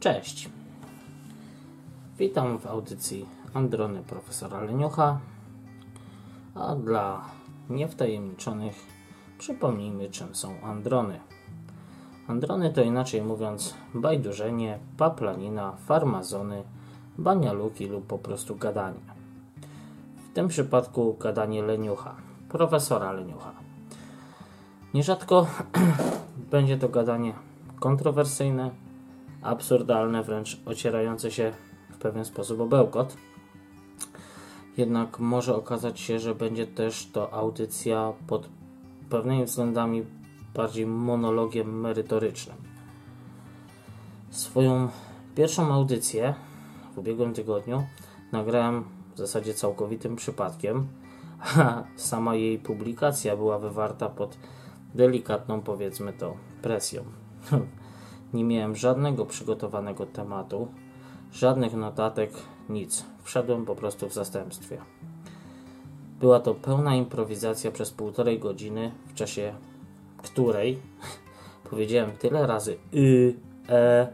Cześć. Witam w audycji Androny profesora Leniucha. A dla niewtajemniczonych przypomnijmy, czym są androny. Androny to inaczej mówiąc bajdurzenie, paplanina, farmazony, banialuki lub po prostu gadanie. W tym przypadku gadanie Leniucha, profesora Leniucha. Nierzadko będzie to gadanie kontrowersyjne, absurdalne, wręcz ocierające się w pewien sposób o bełkot. Jednak może okazać się, że będzie też to audycja pod pewnymi względami bardziej monologiem merytorycznym. Swoją pierwszą audycję w ubiegłym tygodniu nagrałem w zasadzie całkowitym przypadkiem, a sama jej publikacja była wywarta pod delikatną, powiedzmy to, presją. Nie miałem żadnego przygotowanego tematu, żadnych notatek, nic. Wszedłem po prostu w zastępstwie. Była to pełna improwizacja przez półtorej godziny, w czasie której powiedziałem tyle razy y, e,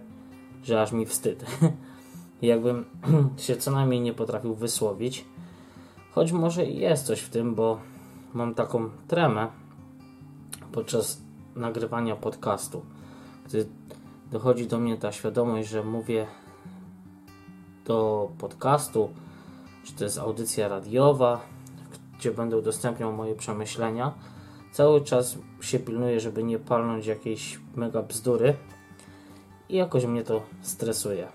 że aż mi wstyd. Jakbym się co najmniej nie potrafił wysłowić. Choć może jest coś w tym, bo mam taką tremę podczas nagrywania podcastu. Gdy dochodzi do mnie ta świadomość, że mówię do podcastu, czy to jest audycja radiowa, gdzie będę udostępniał moje przemyślenia, cały czas się pilnuję, żeby nie palnąć jakiejś mega bzdury i jakoś mnie to stresuje.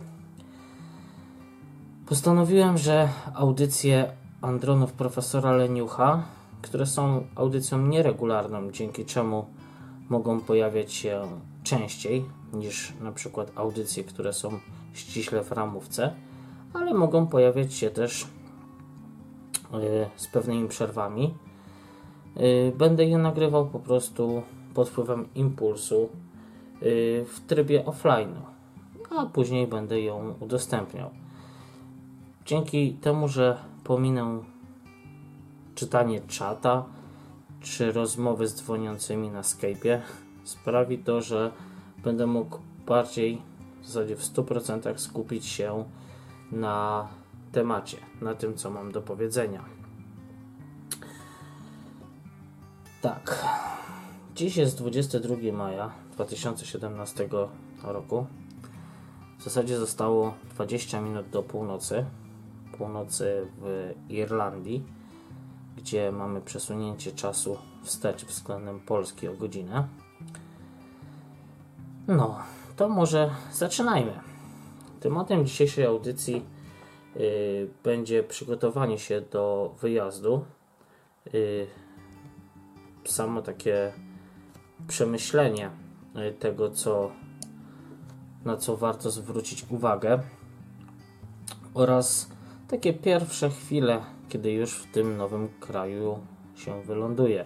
Postanowiłem, że audycje Andronów profesora Leniucha, które są audycją nieregularną, dzięki czemu mogą pojawiać się częściej niż na przykład audycje, które są ściśle w ramówce, ale mogą pojawiać się też yy, z pewnymi przerwami. Yy, będę je nagrywał po prostu pod wpływem impulsu yy, w trybie offline, a później będę ją udostępniał. Dzięki temu, że pominę czytanie czata czy rozmowy z dzwoniącymi na Skype'ie, sprawi to, że będę mógł bardziej w zasadzie w 100% skupić się na temacie, na tym, co mam do powiedzenia. Tak. Dziś jest 22 maja 2017 roku. W zasadzie zostało 20 minut do północy. Północy w Irlandii, gdzie mamy przesunięcie czasu wstecz względem Polski o godzinę. No, to może zaczynajmy. Tematem dzisiejszej audycji y, będzie przygotowanie się do wyjazdu. Y, samo takie przemyślenie y, tego, co, na co warto zwrócić uwagę oraz takie pierwsze chwile, kiedy już w tym nowym kraju się wyląduje.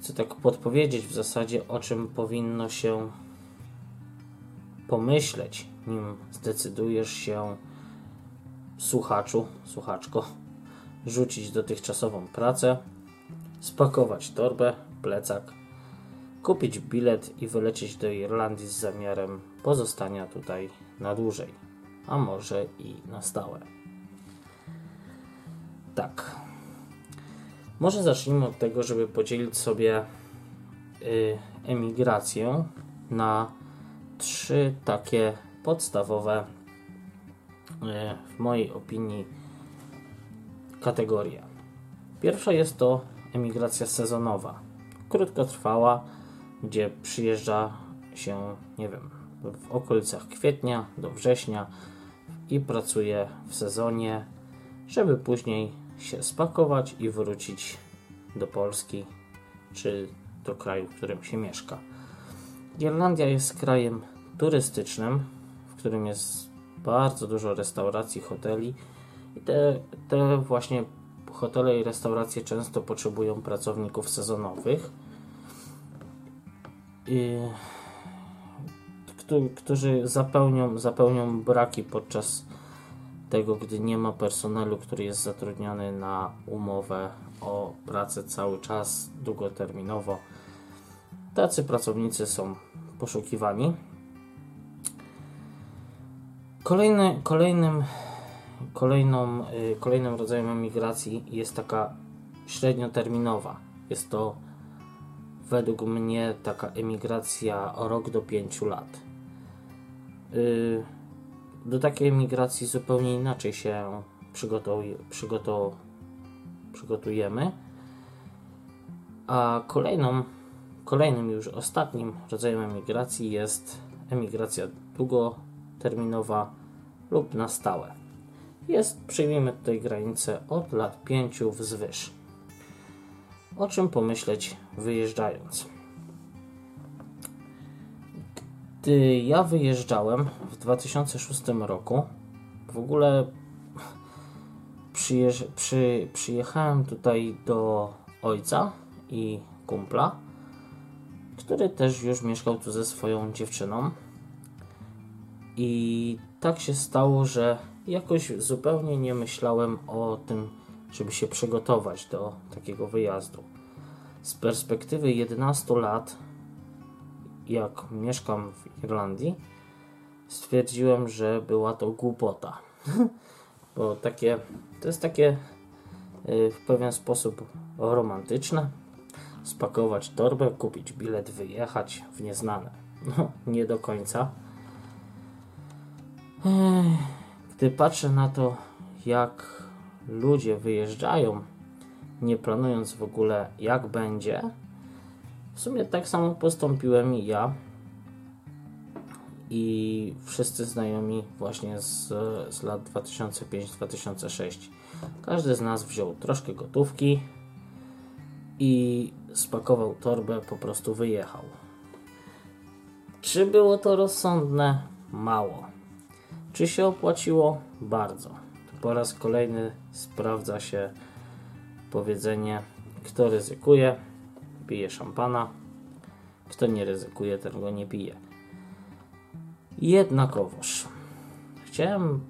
Chcę tak podpowiedzieć w zasadzie, o czym powinno się pomyśleć, nim zdecydujesz się słuchaczu, słuchaczko, rzucić dotychczasową pracę, spakować torbę, plecak, kupić bilet i wylecieć do Irlandii z zamiarem pozostania tutaj na dłużej, a może i na stałe. Tak. Może zacznijmy od tego, żeby podzielić sobie y, emigrację na trzy takie podstawowe, y, w mojej opinii, kategorie. Pierwsza jest to emigracja sezonowa, krótkotrwała, gdzie przyjeżdża się, nie wiem, w okolicach kwietnia do września i pracuje w sezonie, żeby później się spakować i wrócić do Polski czy do kraju, w którym się mieszka. Irlandia jest krajem turystycznym, w którym jest bardzo dużo restauracji, hoteli i te, te właśnie hotele i restauracje często potrzebują pracowników sezonowych, i, którzy zapełnią, zapełnią braki podczas tego, gdy nie ma personelu, który jest zatrudniony na umowę o pracę cały czas, długoterminowo. Tacy pracownicy są poszukiwani. Kolejny, kolejnym, kolejną, y, kolejnym rodzajem emigracji jest taka średnioterminowa. Jest to według mnie taka emigracja o rok do 5 lat. Y, do takiej emigracji zupełnie inaczej się przygotuj, przygotu, przygotujemy. A kolejną, kolejnym już ostatnim rodzajem emigracji jest emigracja długoterminowa lub na stałe. Jest, przyjmijmy tutaj granicę od lat 5 wzwyż. O czym pomyśleć wyjeżdżając? Gdy ja wyjeżdżałem w 2006 roku, w ogóle przy, przyjechałem tutaj do ojca i kumpla, który też już mieszkał tu ze swoją dziewczyną. I tak się stało, że jakoś zupełnie nie myślałem o tym, żeby się przygotować do takiego wyjazdu. Z perspektywy 11 lat, jak mieszkam w Irlandii, stwierdziłem, że była to głupota. Bo takie, to jest takie y, w pewien sposób romantyczne. Spakować torbę, kupić bilet, wyjechać w nieznane. No, nie do końca. Gdy patrzę na to, jak ludzie wyjeżdżają, nie planując w ogóle jak będzie, w sumie tak samo postąpiłem i ja i wszyscy znajomi właśnie z, z lat 2005-2006. Każdy z nas wziął troszkę gotówki i spakował torbę, po prostu wyjechał. Czy było to rozsądne? Mało. Czy się opłaciło? Bardzo. Po raz kolejny sprawdza się powiedzenie: kto ryzykuje, pije szampana, kto nie ryzykuje, ten go nie pije. Jednakowoż chciałem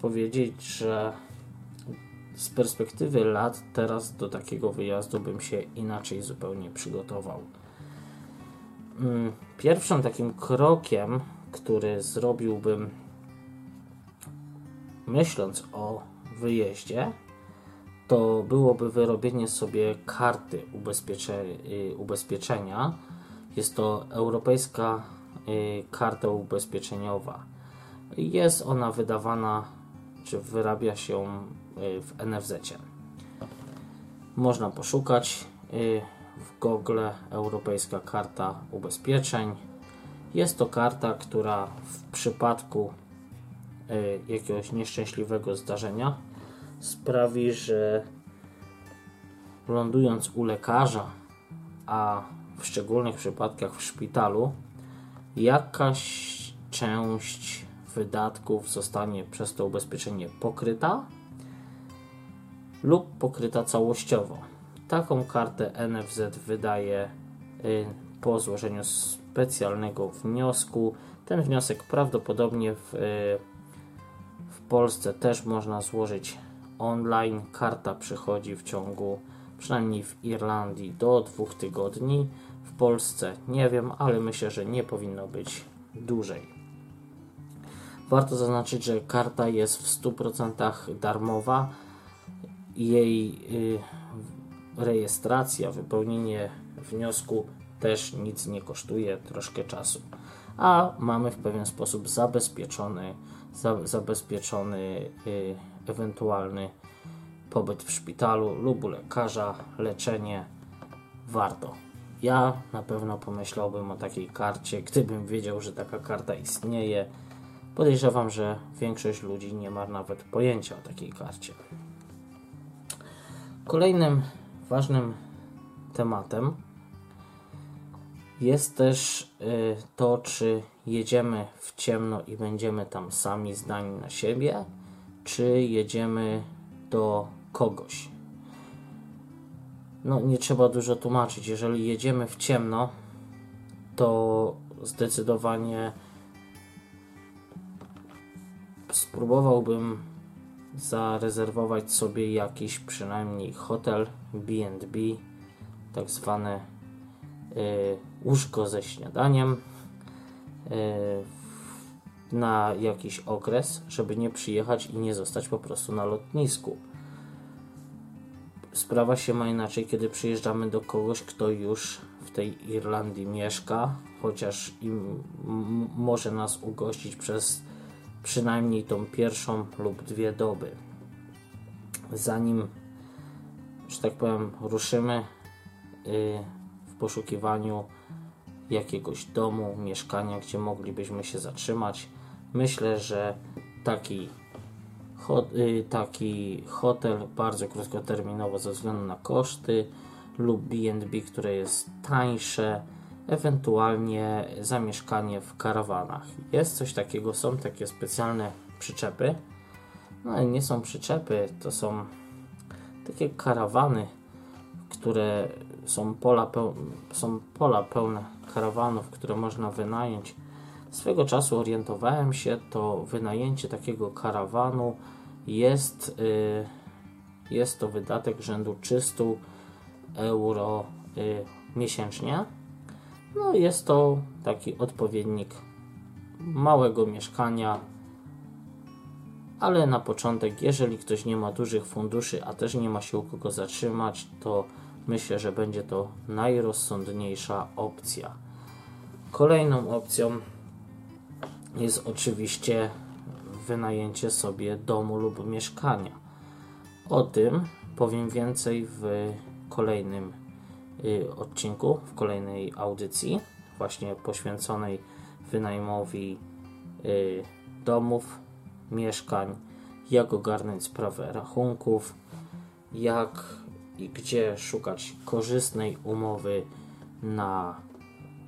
powiedzieć, że z perspektywy lat teraz do takiego wyjazdu bym się inaczej zupełnie przygotował. Mm, pierwszym takim krokiem, który zrobiłbym myśląc o wyjeździe, to byłoby wyrobienie sobie karty ubezpiecze, y, ubezpieczenia. Jest to europejska y, karta ubezpieczeniowa. Jest ona wydawana, czy wyrabia się y, w NFZ. Można poszukać w Google Europejska Karta Ubezpieczeń. Jest to karta, która w przypadku jakiegoś nieszczęśliwego zdarzenia sprawi, że lądując u lekarza, a w szczególnych przypadkach w szpitalu, jakaś część wydatków zostanie przez to ubezpieczenie pokryta lub pokryta całościowo. Taką kartę NFZ wydaje y, po złożeniu specjalnego wniosku. Ten wniosek prawdopodobnie w, y, w Polsce też można złożyć online. Karta przychodzi w ciągu, przynajmniej w Irlandii, do dwóch tygodni. W Polsce nie wiem, ale myślę, że nie powinno być dłużej. Warto zaznaczyć, że karta jest w 100% darmowa. Jej y, rejestracja, wypełnienie wniosku też nic nie kosztuje, troszkę czasu. A mamy w pewien sposób zabezpieczony, za, zabezpieczony y, ewentualny pobyt w szpitalu lub u lekarza, leczenie warto. Ja na pewno pomyślałbym o takiej karcie, gdybym wiedział, że taka karta istnieje. Podejrzewam, że większość ludzi nie ma nawet pojęcia o takiej karcie. Kolejnym ważnym tematem jest też y, to, czy jedziemy w ciemno i będziemy tam sami zdani na siebie, czy jedziemy do kogoś. No, nie trzeba dużo tłumaczyć. Jeżeli jedziemy w ciemno, to zdecydowanie spróbowałbym zarezerwować sobie jakiś przynajmniej hotel B&B, tak zwane y, łóżko ze śniadaniem. Y, na jakiś okres, żeby nie przyjechać i nie zostać po prostu na lotnisku. Sprawa się ma inaczej, kiedy przyjeżdżamy do kogoś, kto już w tej Irlandii mieszka, chociaż im może nas ugościć przez przynajmniej tą pierwszą lub dwie doby. Zanim, że tak powiem, ruszymy y, w poszukiwaniu jakiegoś domu, mieszkania, gdzie moglibyśmy się zatrzymać, myślę, że taki Y, taki hotel bardzo krótkoterminowo ze względu na koszty lub B&B, które jest tańsze, ewentualnie zamieszkanie w karawanach. Jest coś takiego, są takie specjalne przyczepy. No nie są przyczepy, to są takie karawany, które są pola, są pola pełne karawanów, które można wynająć Swego czasu orientowałem się, to wynajęcie takiego karawanu jest, y, jest to wydatek rzędu 300 euro y, miesięcznie. No jest to taki odpowiednik małego mieszkania, ale na początek, jeżeli ktoś nie ma dużych funduszy, a też nie ma się u kogo zatrzymać, to myślę, że będzie to najrozsądniejsza opcja. Kolejną opcją jest oczywiście wynajęcie sobie domu lub mieszkania. O tym powiem więcej w kolejnym y, odcinku, w kolejnej audycji, właśnie poświęconej wynajmowi y, domów, mieszkań, jak ogarnąć sprawę rachunków, jak i gdzie szukać korzystnej umowy na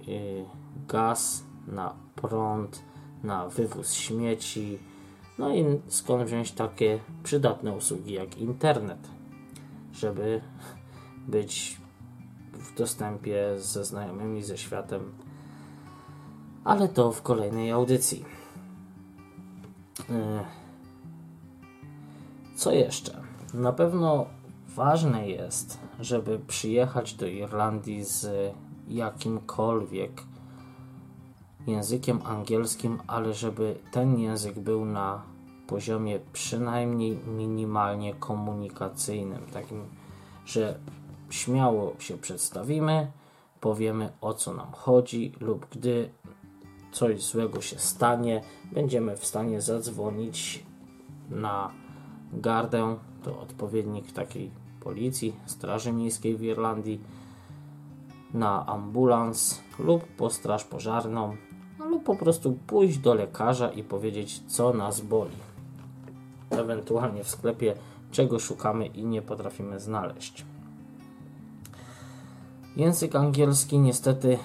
y, gaz, na prąd, na wywóz śmieci, no i skąd wziąć takie przydatne usługi jak internet, żeby być w dostępie ze znajomymi, ze światem, ale to w kolejnej audycji. E, co jeszcze? Na pewno ważne jest, żeby przyjechać do Irlandii z jakimkolwiek językiem angielskim, ale żeby ten język był na poziomie przynajmniej minimalnie komunikacyjnym, takim, że śmiało się przedstawimy, powiemy o co nam chodzi, lub gdy coś złego się stanie, będziemy w stanie zadzwonić na gardę, to odpowiednik takiej policji, Straży Miejskiej w Irlandii, na ambulans lub po straż pożarną, po prostu pójść do lekarza i powiedzieć, co nas boli. Ewentualnie w sklepie, czego szukamy i nie potrafimy znaleźć. Język angielski niestety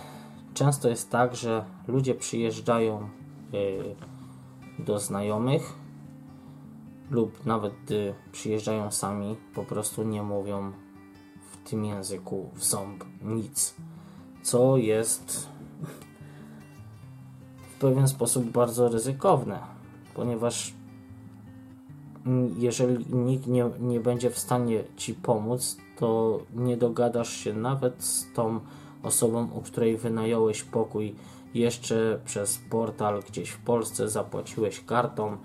często jest tak, że ludzie przyjeżdżają y, do znajomych lub nawet gdy przyjeżdżają sami, po prostu nie mówią w tym języku w ząb nic, co jest pewien sposób bardzo ryzykowne, ponieważ jeżeli nikt nie, nie będzie w stanie ci pomóc, to nie dogadasz się nawet z tą osobą, u której wynająłeś pokój jeszcze przez portal gdzieś w Polsce, zapłaciłeś kartą,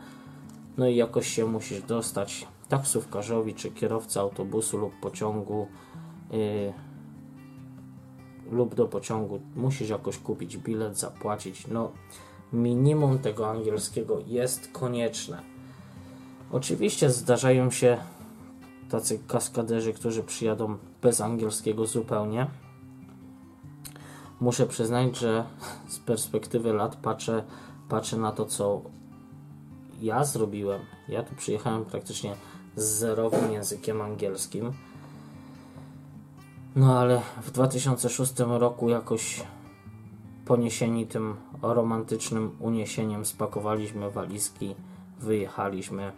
no i jakoś się musisz dostać taksówkarzowi czy kierowcy autobusu lub pociągu yy, lub do pociągu musisz jakoś kupić bilet, zapłacić. No, minimum tego angielskiego jest konieczne. Oczywiście zdarzają się tacy kaskaderzy, którzy przyjadą bez angielskiego zupełnie. Muszę przyznać, że z perspektywy lat patrzę, patrzę na to, co ja zrobiłem. Ja tu przyjechałem praktycznie z zerowym językiem angielskim no ale w 2006 roku jakoś poniesieni tym romantycznym uniesieniem spakowaliśmy walizki, wyjechaliśmy.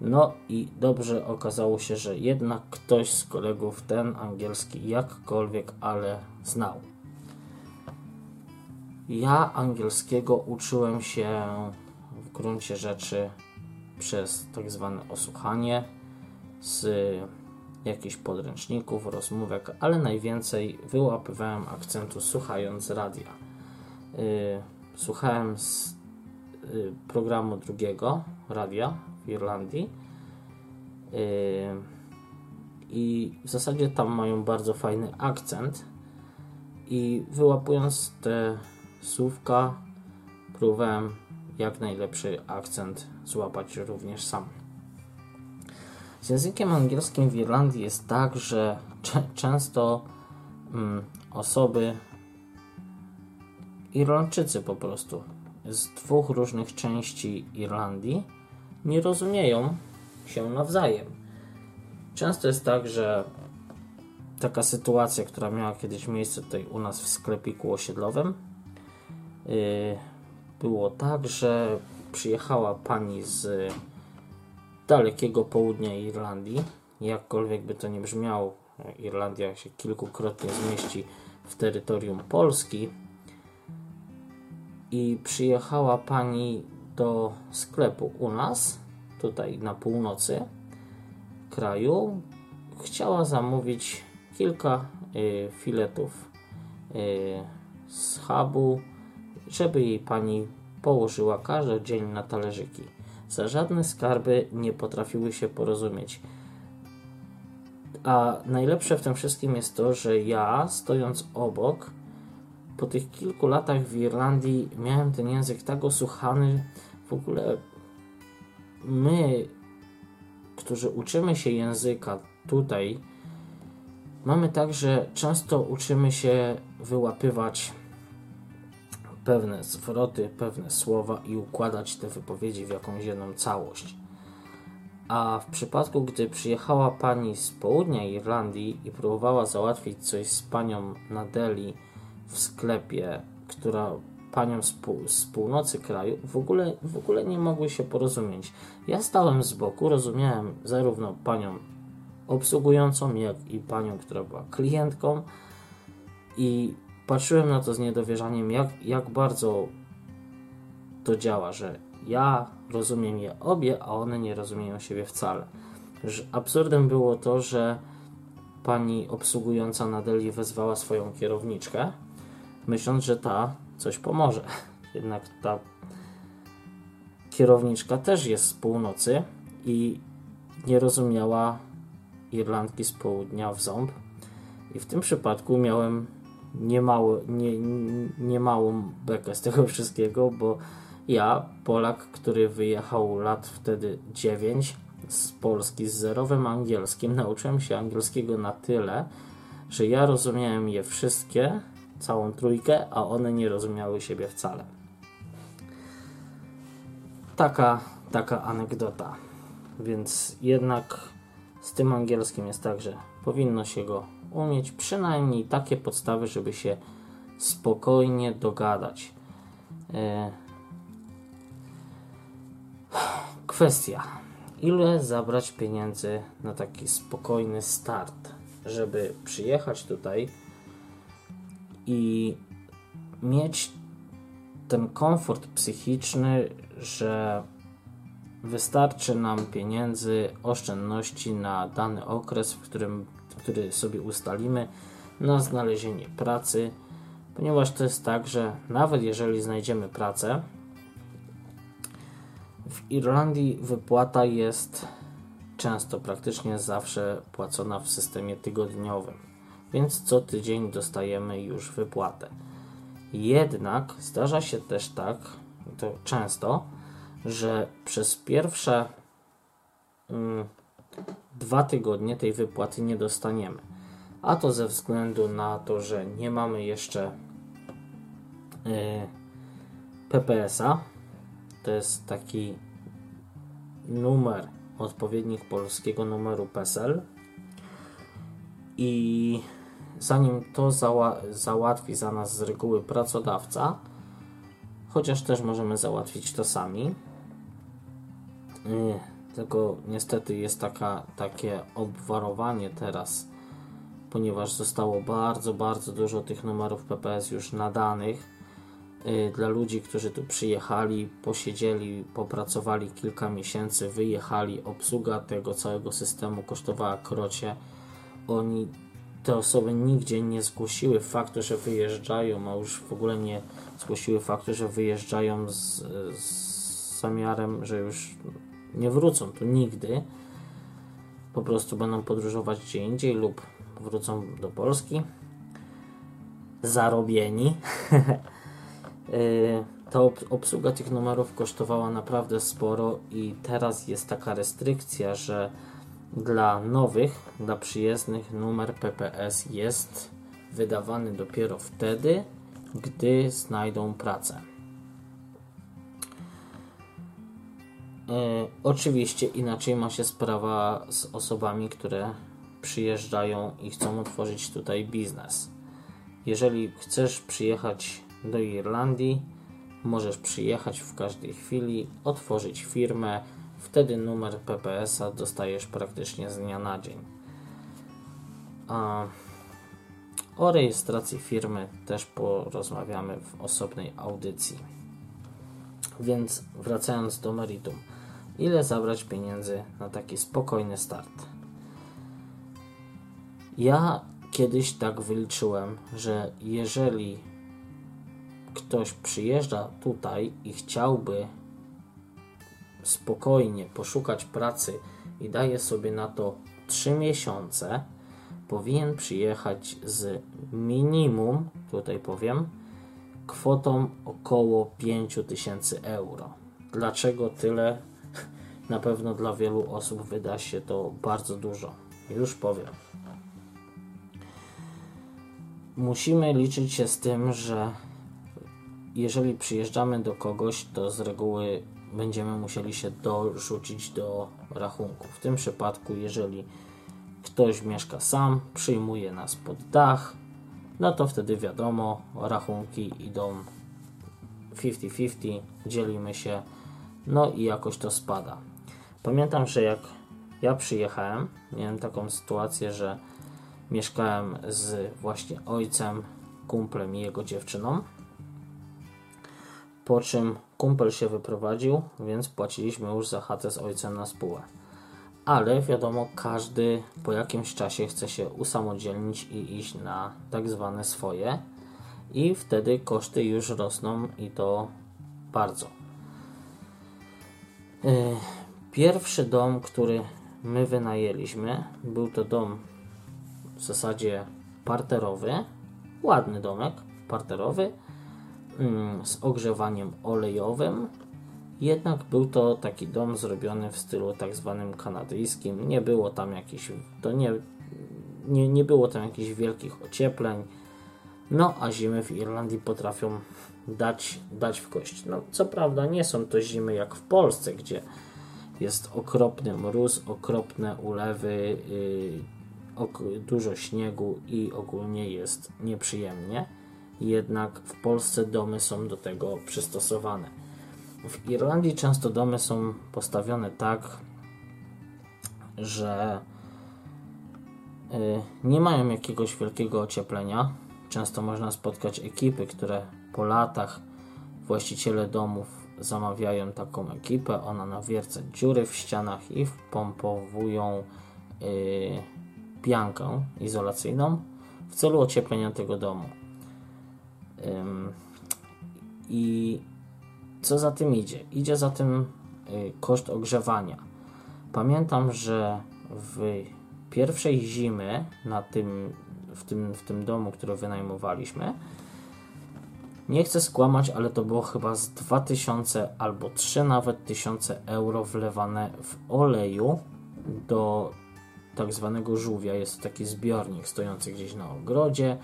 No i dobrze okazało się, że jednak ktoś z kolegów ten angielski jakkolwiek, ale znał. Ja angielskiego uczyłem się w gruncie rzeczy przez tak zwane osłuchanie z jakichś podręczników, rozmówek, ale najwięcej wyłapywałem akcentu słuchając radia. Yy, słuchałem z y, programu drugiego radia w Irlandii. Y, I w zasadzie tam mają bardzo fajny akcent. I wyłapując te słówka, próbowałem jak najlepszy akcent złapać również sam. Z językiem angielskim w Irlandii jest tak, że często mm, osoby, Irlandczycy po prostu, z dwóch różnych części Irlandii nie rozumieją się nawzajem. Często jest tak, że taka sytuacja, która miała kiedyś miejsce tutaj u nas w sklepiku osiedlowym, yy, było tak, że przyjechała pani z dalekiego południa Irlandii. Jakkolwiek by to nie brzmiało, Irlandia się kilkukrotnie zmieści w terytorium Polski. I przyjechała pani do sklepu u nas, tutaj na północy kraju. Chciała zamówić kilka y, filetów y, schabu, żeby jej pani położyła każdy dzień na talerzyki. Za żadne skarby nie potrafiły się porozumieć. A najlepsze w tym wszystkim jest to, że ja, stojąc obok, po tych kilku latach w Irlandii miałem ten język tak osłuchany, w ogóle my, którzy uczymy się języka tutaj, mamy tak, że często uczymy się wyłapywać pewne zwroty, pewne słowa i układać te wypowiedzi w jakąś jedną całość. A w przypadku, gdy przyjechała pani z południa Irlandii i próbowała załatwić coś z panią na Delhi w sklepie, która panią z, pół, z północy kraju, w ogóle, w ogóle nie mogły się porozumieć. Ja stałem z boku, rozumiałem zarówno panią obsługującą, jak i panią, która była klientką i patrzyłem na to z niedowierzaniem, jak, jak bardzo to działa, że ja rozumiem je obie, a one nie rozumieją siebie wcale. Że absurdem było to, że pani obsługująca na Deli wezwała swoją kierowniczkę, myśląc, że ta coś pomoże. Jednak ta kierowniczka też jest z północy i nie rozumiała Irlandki z południa w ząb. I w tym przypadku miałem niemało, nie, niemałą bekę z tego wszystkiego, bo ja, Polak, który wyjechał lat wtedy 9 z Polski z zerowym angielskim, nauczyłem się angielskiego na tyle, że ja rozumiałem je wszystkie, całą trójkę, a one nie rozumiały siebie wcale. Taka, taka anegdota. Więc jednak z tym angielskim jest tak, że powinno się go umieć przynajmniej takie podstawy, żeby się spokojnie dogadać. E, kwestia. Ile zabrać pieniędzy na taki spokojny start, żeby przyjechać tutaj i mieć ten komfort psychiczny, że wystarczy nam pieniędzy, oszczędności na dany okres, w którym który sobie ustalimy na znalezienie pracy, ponieważ to jest tak, że nawet jeżeli znajdziemy pracę, w Irlandii wypłata jest często, praktycznie zawsze płacona w systemie tygodniowym, więc co tydzień dostajemy już wypłatę. Jednak zdarza się też tak, to często, że przez pierwsze mm, dwa tygodnie tej wypłaty nie dostaniemy. A to ze względu na to, że nie mamy jeszcze yy, PPS-a. To jest taki numer, odpowiednik polskiego numeru PESEL. I zanim to zała załatwi za nas z reguły pracodawca, chociaż też możemy załatwić to sami. Tylko niestety jest taka, takie obwarowanie teraz, ponieważ zostało bardzo, bardzo dużo tych numerów PPS już nadanych yy, dla ludzi, którzy tu przyjechali, posiedzieli, popracowali kilka miesięcy, wyjechali. Obsługa tego całego systemu kosztowała krocie. Oni, te osoby nigdzie nie zgłosiły faktu, że wyjeżdżają, a już w ogóle nie zgłosiły faktu, że wyjeżdżają z, z zamiarem, że już nie wrócą tu nigdy. Po prostu będą podróżować gdzie indziej lub wrócą do Polski. Zarobieni. Y, to obsługa tych numerów kosztowała naprawdę sporo i teraz jest taka restrykcja, że dla nowych, dla przyjezdnych numer PPS jest wydawany dopiero wtedy, gdy znajdą pracę. Oczywiście inaczej ma się sprawa z osobami, które przyjeżdżają i chcą otworzyć tutaj biznes. Jeżeli chcesz przyjechać do Irlandii, możesz przyjechać w każdej chwili, otworzyć firmę, wtedy numer PPS-a dostajesz praktycznie z dnia na dzień. A o rejestracji firmy też porozmawiamy w osobnej audycji. Więc wracając do meritum. Ile zabrać pieniędzy na taki spokojny start? Ja kiedyś tak wyliczyłem, że jeżeli ktoś przyjeżdża tutaj i chciałby spokojnie poszukać pracy i daje sobie na to 3 miesiące, powinien przyjechać z minimum, tutaj powiem, kwotą około 5000 euro. Dlaczego tyle? Na pewno dla wielu osób wyda się to bardzo dużo. Już powiem. Musimy liczyć się z tym, że jeżeli przyjeżdżamy do kogoś, to z reguły będziemy musieli się dorzucić do rachunku. W tym przypadku, jeżeli ktoś mieszka sam, przyjmuje nas pod dach, no to wtedy wiadomo, rachunki idą 50-50, dzielimy się, no i jakoś to spada. Pamiętam, że jak ja przyjechałem, miałem taką sytuację, że mieszkałem z właśnie ojcem, kumplem i jego dziewczyną. Po czym kumpel się wyprowadził, więc płaciliśmy już za chatę z ojcem na spółę. Ale wiadomo, każdy po jakimś czasie chce się usamodzielnić i iść na tak zwane swoje, i wtedy koszty już rosną i to bardzo. Y, pierwszy dom, który my wynajęliśmy, był to dom w zasadzie parterowy, ładny domek parterowy mm, z ogrzewaniem olejowym. Jednak był to taki dom zrobiony w stylu tak zwanym kanadyjskim. Nie było tam jakichś, to nie, nie, nie było tam jakichś wielkich ociepleń. No, a zimy w Irlandii potrafią dać, dać w kość. No, co prawda nie są to zimy jak w Polsce, gdzie jest okropny mróz, okropne ulewy, ok dużo śniegu i ogólnie jest nieprzyjemnie. Jednak w Polsce domy są do tego przystosowane. W Irlandii często domy są postawione tak, że yy, nie mają jakiegoś wielkiego ocieplenia. Często można spotkać ekipy, które po latach właściciele domów zamawiają taką ekipę, ona nawierca dziury w ścianach i wpompowują yy, piankę izolacyjną w celu ocieplenia tego domu. Yy, I co za tym idzie? Idzie za tym yy, koszt ogrzewania. Pamiętam, że w pierwszej zimy na tym, w, tym, w tym domu, który wynajmowaliśmy, nie chcę skłamać, ale to było chyba z 2000 albo 3 nawet tysiące euro wlewane w oleju do tak zwanego żółwia. Jest to taki zbiornik stojący gdzieś na ogrodzie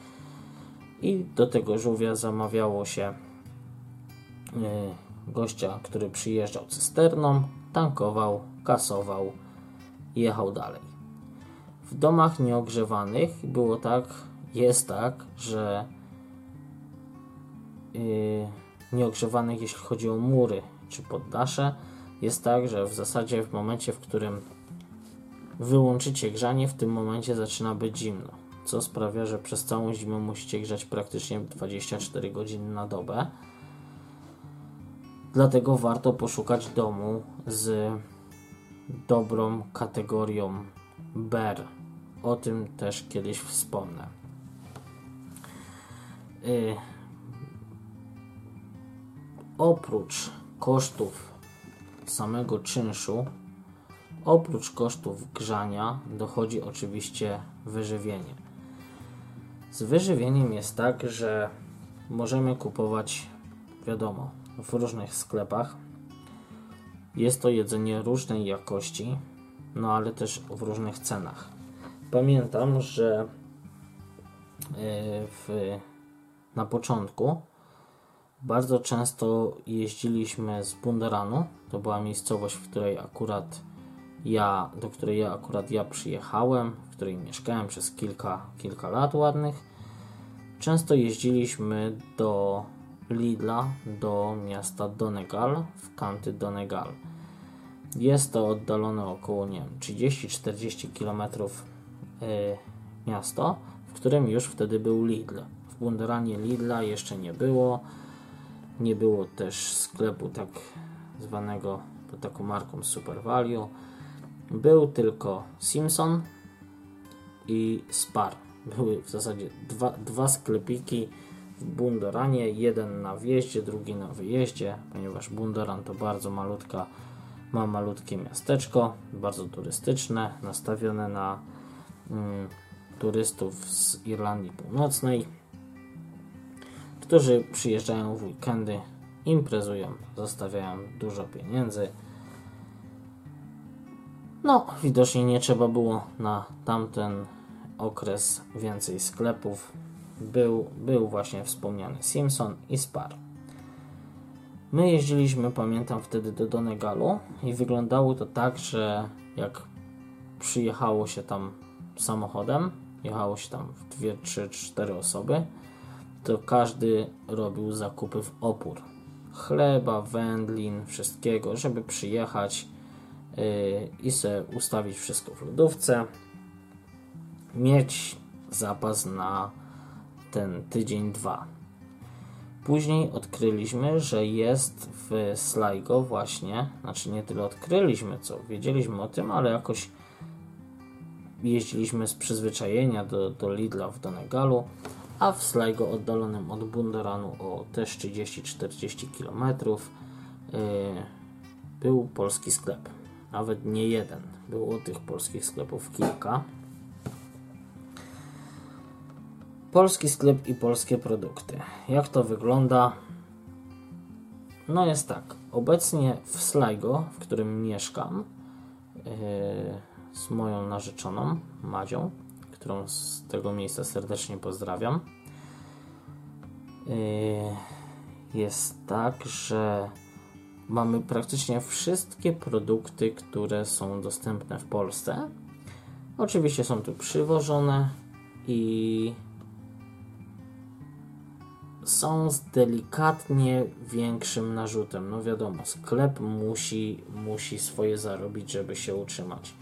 i do tego żółwia zamawiało się y, gościa, który przyjeżdżał cysterną, tankował, kasował jechał dalej. W domach nieogrzewanych było tak, jest tak, że nieogrzewanych, jeśli chodzi o mury czy poddasze, jest tak, że w zasadzie w momencie, w którym wyłączycie grzanie, w tym momencie zaczyna być zimno, co sprawia, że przez całą zimę musicie grzać praktycznie 24 godziny na dobę. Dlatego warto poszukać domu z dobrą kategorią BER. O tym też kiedyś wspomnę. Yy, oprócz kosztów samego czynszu, oprócz kosztów grzania, dochodzi oczywiście wyżywienie. Z wyżywieniem jest tak, że możemy kupować, wiadomo, w różnych sklepach. Jest to jedzenie różnej jakości, no ale też w różnych cenach. Pamiętam, że e, w, na początku bardzo często jeździliśmy z Bunderanu. To była miejscowość, w której akurat ja, do której ja akurat ja przyjechałem, w której mieszkałem przez kilka, kilka lat ładnych. Często jeździliśmy do Lidla, do miasta Donegal, w kanty Donegal. Jest to oddalone około nie wiem, 30-40 km y, miasto, w którym już wtedy był Lidl. W Bunderanie Lidla jeszcze nie było. Nie było też sklepu tak zwanego pod taką marką Super Value. Był tylko Simpson i Spar. Były w zasadzie dwa, dwa sklepiki w Bunderanie, jeden na wjeździe, drugi na wyjeździe, ponieważ Bunderan to bardzo malutka, ma malutkie miasteczko, bardzo turystyczne, nastawione na mm, turystów z Irlandii Północnej którzy przyjeżdżają w weekendy, imprezują, zostawiają dużo pieniędzy. No, widocznie nie trzeba było na tamten okres więcej sklepów. Był, był właśnie wspomniany Simpson i Spar. My jeździliśmy, pamiętam, wtedy do Donegalu i wyglądało to tak, że jak przyjechało się tam samochodem, jechało się tam w 2, 3, 4 osoby, to każdy robił zakupy w opór. Chleba, wędlin, wszystkiego, żeby przyjechać yy, i sobie ustawić wszystko w lodówce. Mieć zapas na ten tydzień, dwa. Później odkryliśmy, że jest w Sligo właśnie, znaczy nie tyle odkryliśmy, co wiedzieliśmy o tym, ale jakoś jeździliśmy z przyzwyczajenia do, do Lidla w Donegalu a w Sligo oddalonym od Bunderanu o też 30-40 km yy, był polski sklep. Nawet nie jeden. Było tych polskich sklepów kilka. Polski sklep i polskie produkty. Jak to wygląda? No jest tak. Obecnie w Sligo, w którym mieszkam yy, z moją narzeczoną Madzią, którą z tego miejsca serdecznie pozdrawiam. Yy, jest tak, że mamy praktycznie wszystkie produkty, które są dostępne w Polsce. Oczywiście są tu przywożone i są z delikatnie większym narzutem. No wiadomo, sklep musi, musi swoje zarobić, żeby się utrzymać.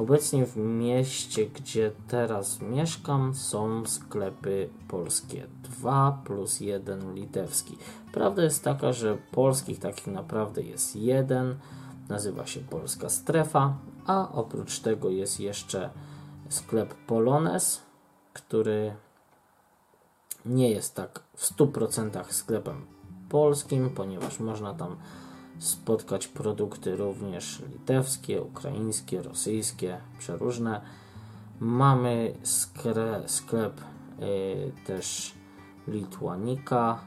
Obecnie w mieście, gdzie teraz mieszkam, są sklepy polskie. 2 plus 1 litewski. Prawda jest taka, że polskich takich naprawdę jest jeden. Nazywa się Polska Strefa, a oprócz tego jest jeszcze sklep Polones, który nie jest tak w 100% sklepem polskim, ponieważ można tam spotkać produkty również litewskie, ukraińskie, rosyjskie, przeróżne. Mamy skre, sklep y, też Litwanika,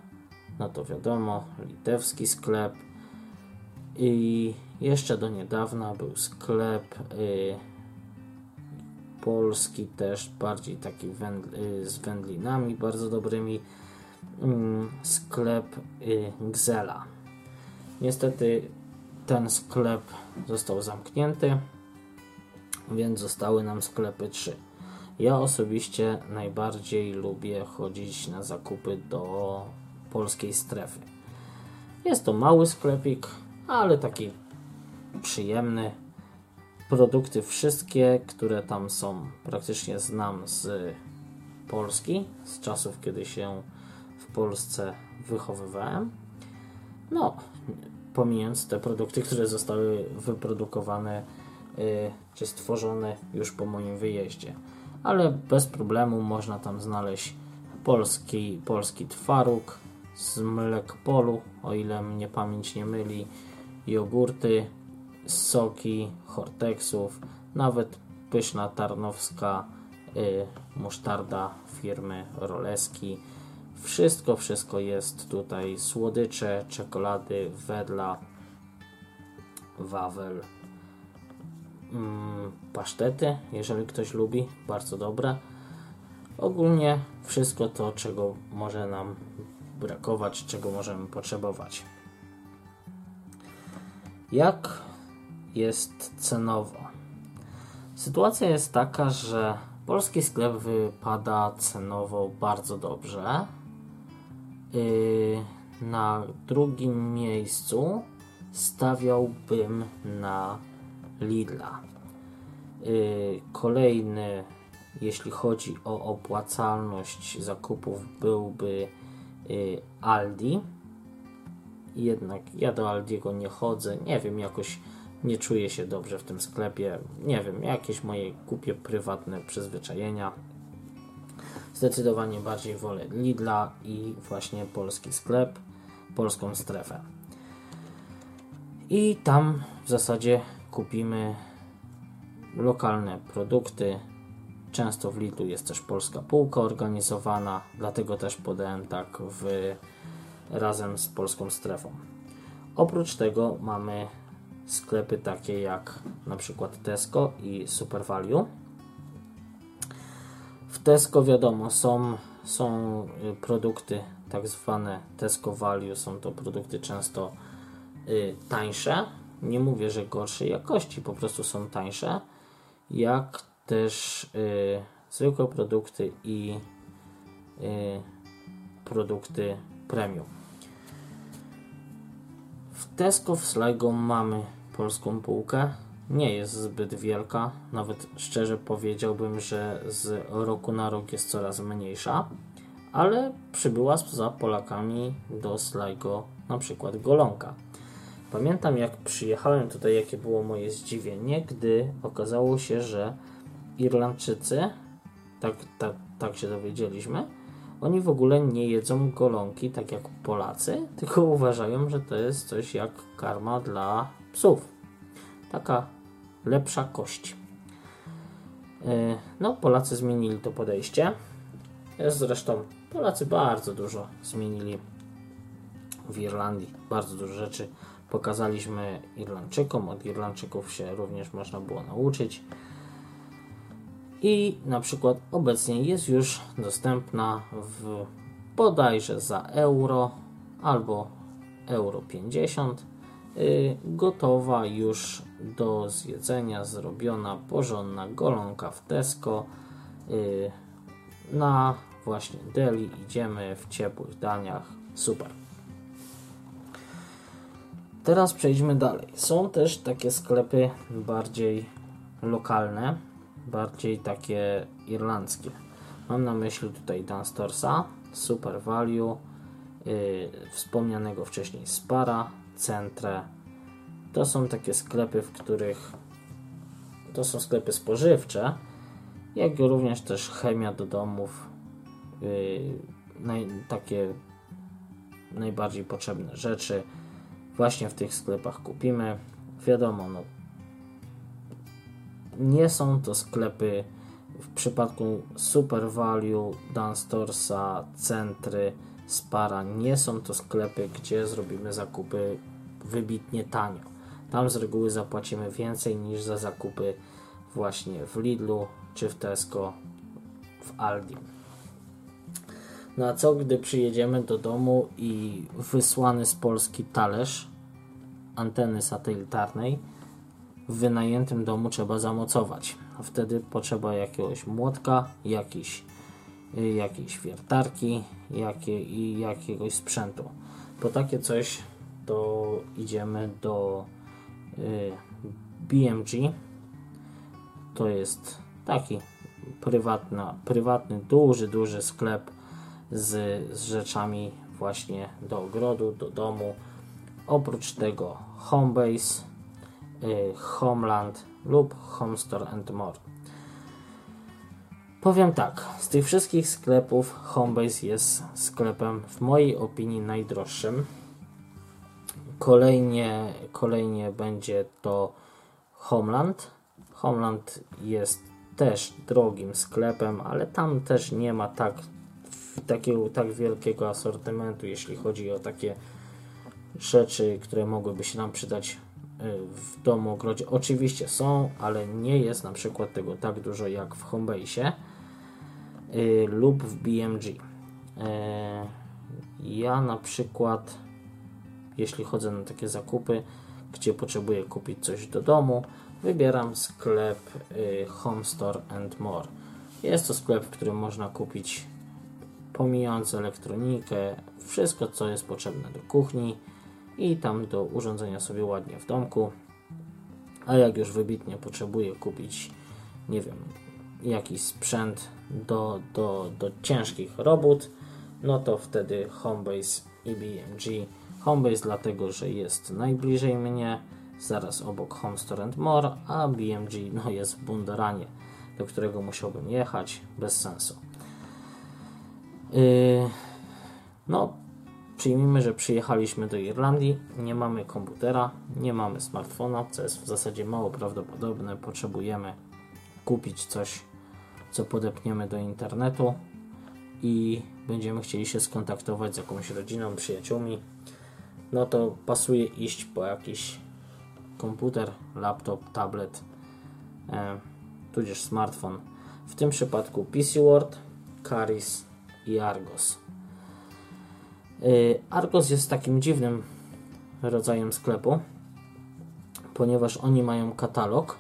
no to wiadomo, litewski sklep. I jeszcze do niedawna był sklep y, polski, też bardziej taki y, z wędlinami bardzo dobrymi. Y, sklep Gzela Niestety ten sklep został zamknięty, więc zostały nam sklepy 3. Ja osobiście najbardziej lubię chodzić na zakupy do polskiej strefy. Jest to mały sklepik, ale taki przyjemny. Produkty wszystkie, które tam są, praktycznie znam z Polski, z czasów, kiedy się w Polsce wychowywałem. No, pomijając te produkty, które zostały wyprodukowane y, czy stworzone już po moim wyjeździe. Ale bez problemu można tam znaleźć polski, polski twaróg z Mlekpolu, o ile mnie pamięć nie myli. jogurty, soki, horteksów, nawet pyszna tarnowska y, musztarda firmy Roleski. Wszystko, wszystko jest tutaj. Słodycze, czekolady, wedla, wawel, mm, pasztety, jeżeli ktoś lubi, bardzo dobre. Ogólnie wszystko to, czego może nam brakować, czego możemy potrzebować. Jak jest cenowo? Sytuacja jest taka, że polski sklep wypada cenowo bardzo dobrze. Na drugim miejscu stawiałbym na Lidla. Yy, kolejny, jeśli chodzi o opłacalność zakupów, byłby yy, Aldi. Jednak ja do Aldiego nie chodzę. Nie wiem, jakoś nie czuję się dobrze w tym sklepie. Nie wiem, jakieś moje głupie prywatne przyzwyczajenia. Zdecydowanie bardziej wolę Lidla i właśnie polski sklep, polską strefę. I tam w zasadzie kupimy lokalne produkty. Często w Lidlu jest też polska półka organizowana, dlatego też podałem tak w, razem z polską strefą. Oprócz tego mamy sklepy takie jak na przykład Tesco i Super Value. W Tesco wiadomo są, są y, produkty tak zwane Tesco Value, są to produkty często y, tańsze. Nie mówię, że gorszej jakości, po prostu są tańsze. Jak też y, zwykłe produkty i y, produkty premium. W Tesco w Sligo mamy polską półkę. Nie jest zbyt wielka, nawet szczerze powiedziałbym, że z roku na rok jest coraz mniejsza, ale przybyła za Polakami do Sligo na przykład golonka. Pamiętam jak przyjechałem tutaj, jakie było moje zdziwienie, gdy okazało się, że Irlandczycy, tak, tak, tak się dowiedzieliśmy, oni w ogóle nie jedzą golonki tak jak Polacy, tylko uważają, że to jest coś jak karma dla psów. Taka lepsza kość. E, no, Polacy zmienili to podejście. Zresztą Polacy bardzo dużo zmienili w Irlandii. Bardzo dużo rzeczy pokazaliśmy Irlandczykom. Od Irlandczyków się również można było nauczyć i na przykład obecnie jest już dostępna w bodajże za euro albo euro 50 yy, gotowa już do zjedzenia zrobiona porządna golonka w Tesco yy, na właśnie deli idziemy w ciepłych daniach super teraz przejdźmy dalej są też takie sklepy bardziej lokalne bardziej takie irlandzkie. Mam na myśli tutaj Danstorsa, Super Value, yy, wspomnianego wcześniej Spara, Centre. To są takie sklepy, w których to są sklepy spożywcze, jak również też chemia do domów, yy, naj, takie najbardziej potrzebne rzeczy właśnie w tych sklepach kupimy. Wiadomo, no, nie są to sklepy w przypadku Super Value, Danstorsa, Centry, Spara. Nie są to sklepy, gdzie zrobimy zakupy wybitnie tanio. Tam z reguły zapłacimy więcej niż za zakupy właśnie w Lidlu czy w Tesco, w Aldi. No a co gdy przyjedziemy do domu i wysłany z Polski talerz anteny satelitarnej w wynajętym domu trzeba zamocować. Wtedy potrzeba jakiegoś młotka, jakiejś, y, jakiejś wiertarki jakie, i jakiegoś sprzętu. Po takie coś to idziemy do BMG. To jest taki prywatna, prywatny, duży, duży sklep z, z rzeczami właśnie do ogrodu, do domu. Oprócz tego Homebase, Y, Homeland lub Homestore and More. Powiem tak, z tych wszystkich sklepów Homebase jest sklepem w mojej opinii najdroższym. Kolejnie, kolejnie będzie to Homeland. Homeland jest też drogim sklepem, ale tam też nie ma tak, takiego, tak wielkiego asortymentu, jeśli chodzi o takie rzeczy, które mogłyby się nam przydać y, w domu, ogrodzie. Oczywiście są, ale nie jest na przykład tego tak dużo jak w Homebase yy, lub w BMG. Yy, ja na przykład, jeśli chodzę na takie zakupy, gdzie potrzebuję kupić coś do domu, wybieram sklep y, Home Store and More. Jest to sklep, w którym można kupić pomijając elektronikę, wszystko co jest potrzebne do kuchni i tam do urządzenia sobie ładnie w domku. A jak już wybitnie potrzebuję kupić, nie wiem, jakiś sprzęt do, do, do ciężkich robót, no to wtedy Homebase i BMG. Homebase dlatego, że jest najbliżej mnie, zaraz obok Home Store and More, a BMG no, jest w Bundaranie, do którego musiałbym jechać, bez sensu. Yy, no, przyjmijmy, że przyjechaliśmy do Irlandii, nie mamy komputera, nie mamy smartfona, co jest w zasadzie mało prawdopodobne. Potrzebujemy kupić coś, co podepniemy do internetu i będziemy chcieli się skontaktować z jakąś rodziną, przyjaciółmi. No to pasuje iść po jakiś komputer, laptop, tablet, e, tudzież smartfon. W tym przypadku PC Word, Caris i Argos. E, Argos jest takim dziwnym rodzajem sklepu, ponieważ oni mają katalog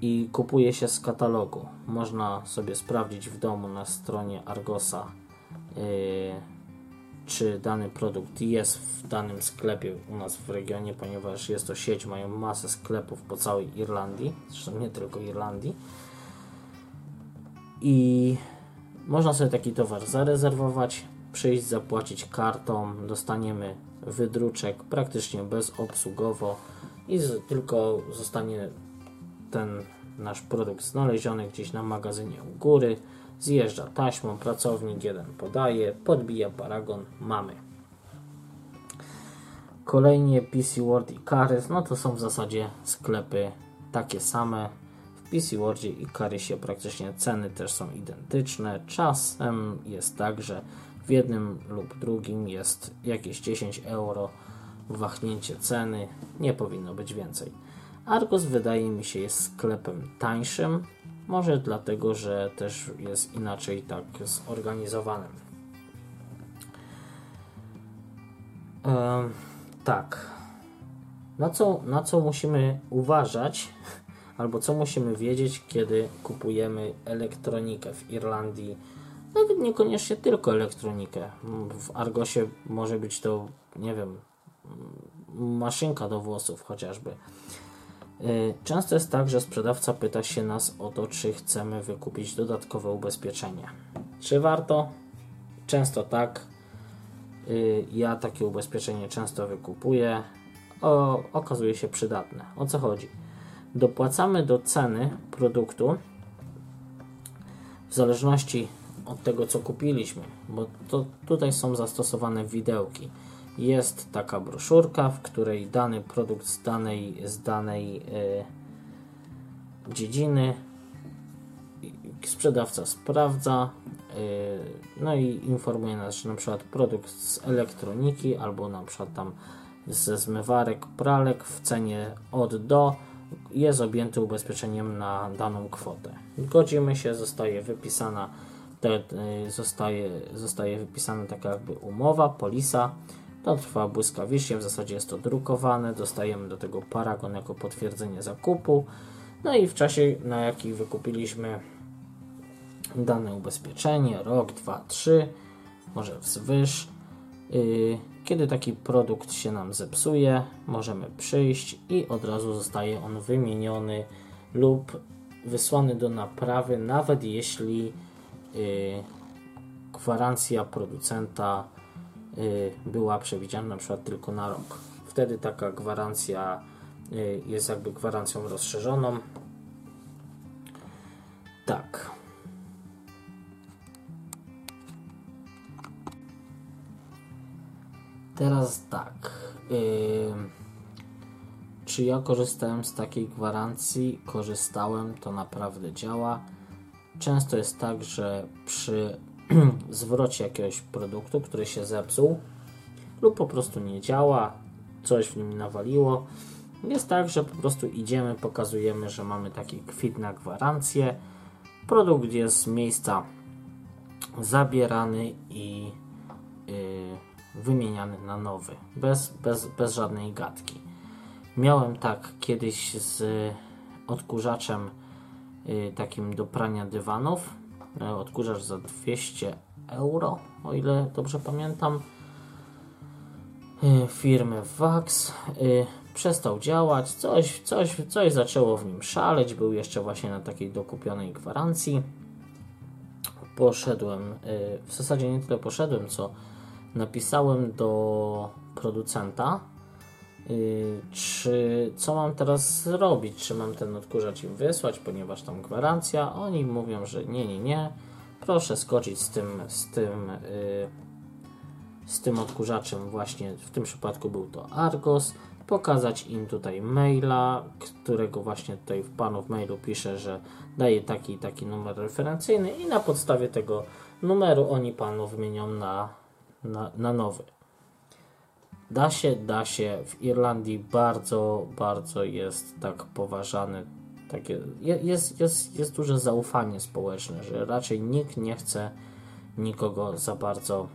i kupuje się z katalogu. Można sobie sprawdzić w domu na stronie Argosa. Yy, czy dany produkt jest w danym sklepie u nas w regionie, ponieważ jest to sieć, mają masę sklepów po całej Irlandii, zresztą nie tylko Irlandii. I można sobie taki towar zarezerwować, przyjść, zapłacić kartą, dostaniemy wydruczek praktycznie bezobsługowo i z, tylko zostanie ten nasz produkt znaleziony gdzieś na magazynie u góry Zjeżdża taśmą, pracownik jeden podaje, podbija paragon, mamy. Kolejnie PC Word i Carys, no to są w zasadzie sklepy takie same. W PC Wordzie i Carysie praktycznie ceny też są identyczne. Czasem jest tak, że w jednym lub drugim jest jakieś 10 euro wahnięcie ceny, nie powinno być więcej. Argos wydaje mi się jest sklepem tańszym, może dlatego, że też jest inaczej tak zorganizowanym. tak. Na co, na co musimy uważać, albo co musimy wiedzieć, kiedy kupujemy elektronikę w Irlandii? Nawet niekoniecznie tylko elektronikę. W Argosie może być to, nie wiem, maszynka do włosów chociażby. Y, często jest tak, że sprzedawca pyta się nas o to, czy chcemy wykupić dodatkowe ubezpieczenie. Czy warto? Często tak. Y, ja takie ubezpieczenie często wykupuję. O, okazuje się przydatne. O co chodzi? Dopłacamy do ceny produktu w zależności od tego, co kupiliśmy, bo to tutaj są zastosowane widełki jest taka broszurka, w której dany produkt z danej, z danej y, dziedziny sprzedawca sprawdza, y, no i informuje nas, że na przykład produkt z elektroniki albo na przykład tam ze zmywarek, pralek w cenie od do jest objęty ubezpieczeniem na daną kwotę. Godzimy się, zostaje wypisana te, y, zostaje, zostaje wypisana taka jakby umowa, polisa, to trwa błyskawicznie, w zasadzie jest to drukowane, dostajemy do tego paragon jako potwierdzenie zakupu. No i w czasie, na jaki wykupiliśmy dane ubezpieczenie, rok, dwa, trzy, może wzwyż. Y, kiedy taki produkt się nam zepsuje, możemy przyjść i od razu zostaje on wymieniony lub wysłany do naprawy, nawet jeśli y, gwarancja producenta była przewidziana na przykład tylko na rok. Wtedy taka gwarancja y, jest jakby gwarancją rozszerzoną. Tak. Teraz tak. Yy, czy ja korzystałem z takiej gwarancji? Korzystałem, to naprawdę działa. Często jest tak, że przy zwrocie jakiegoś produktu, który się zepsuł lub po prostu nie działa, coś w nim nawaliło, jest tak, że po prostu idziemy, pokazujemy, że mamy taki kwit na gwarancję. Produkt jest z miejsca zabierany i yy, wymieniany na nowy, bez, bez, bez żadnej gadki. Miałem tak kiedyś z odkurzaczem yy, takim do prania dywanów. Yy, odkurzacz za 200 euro, o ile dobrze pamiętam. Yy, firmy Vax. Yy, przestał działać, coś, coś, coś zaczęło w nim szaleć, był jeszcze właśnie na takiej dokupionej gwarancji. Poszedłem, w zasadzie nie tyle poszedłem, co napisałem do producenta, czy co mam teraz zrobić, czy mam ten odkurzacz im wysłać, ponieważ tam gwarancja. Oni mówią, że nie, nie, nie, proszę skoczyć z tym, z tym, yy, z tym odkurzaczem właśnie, w tym przypadku był to Argos, pokazać im tutaj maila, którego właśnie tutaj w panu w mailu pisze, że daje taki taki numer referencyjny i na podstawie tego numeru oni panu wymienią na, na, na nowy. Da się, da się. W Irlandii bardzo, bardzo jest tak poważany. Takie, jest, jest, jest duże zaufanie społeczne, że raczej nikt nie chce nikogo za bardzo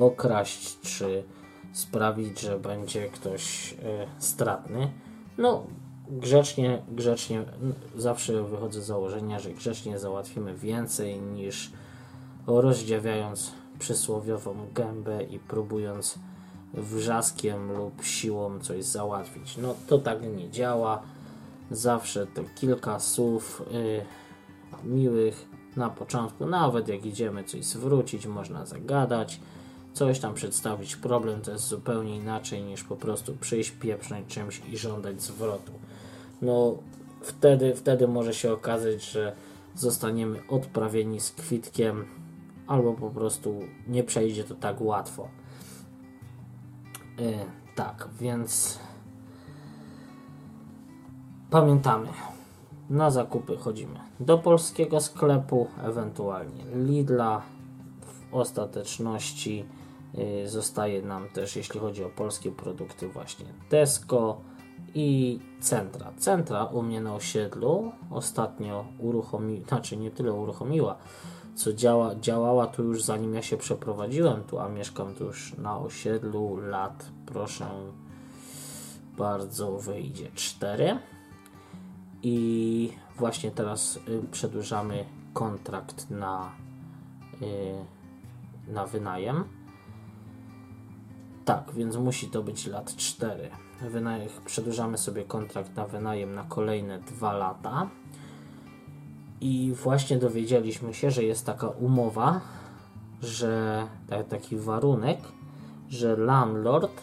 okraść czy sprawić, że będzie ktoś e, stratny. No, grzecznie, grzecznie, zawsze wychodzę z założenia, że grzecznie załatwimy więcej niż rozdziawiając przysłowiową gębę i próbując wrzaskiem lub siłą coś załatwić. No to tak nie działa. Zawsze te kilka słów y, miłych na początku, nawet jak idziemy coś zwrócić, można zagadać coś tam przedstawić problem, to jest zupełnie inaczej niż po prostu przyjść, pieprznąć czymś i żądać zwrotu. No wtedy, wtedy może się okazać, że zostaniemy odprawieni z kwitkiem albo po prostu nie przejdzie to tak łatwo. Yy, tak, więc pamiętamy, na zakupy chodzimy do polskiego sklepu, ewentualnie Lidla, w ostateczności Y, zostaje nam też, jeśli chodzi o polskie produkty, właśnie Tesco i Centra. Centra u mnie na osiedlu ostatnio uruchomiła, znaczy nie tyle uruchomiła, co działa, działała tu już zanim ja się przeprowadziłem tu, a mieszkam tu już na osiedlu lat, proszę bardzo, wyjdzie 4. I właśnie teraz y, przedłużamy kontrakt na, y, na wynajem tak, więc musi to być lat 4. Wynaj przedłużamy sobie kontrakt na wynajem na kolejne 2 lata. I właśnie dowiedzieliśmy się, że jest taka umowa, że taki warunek, że landlord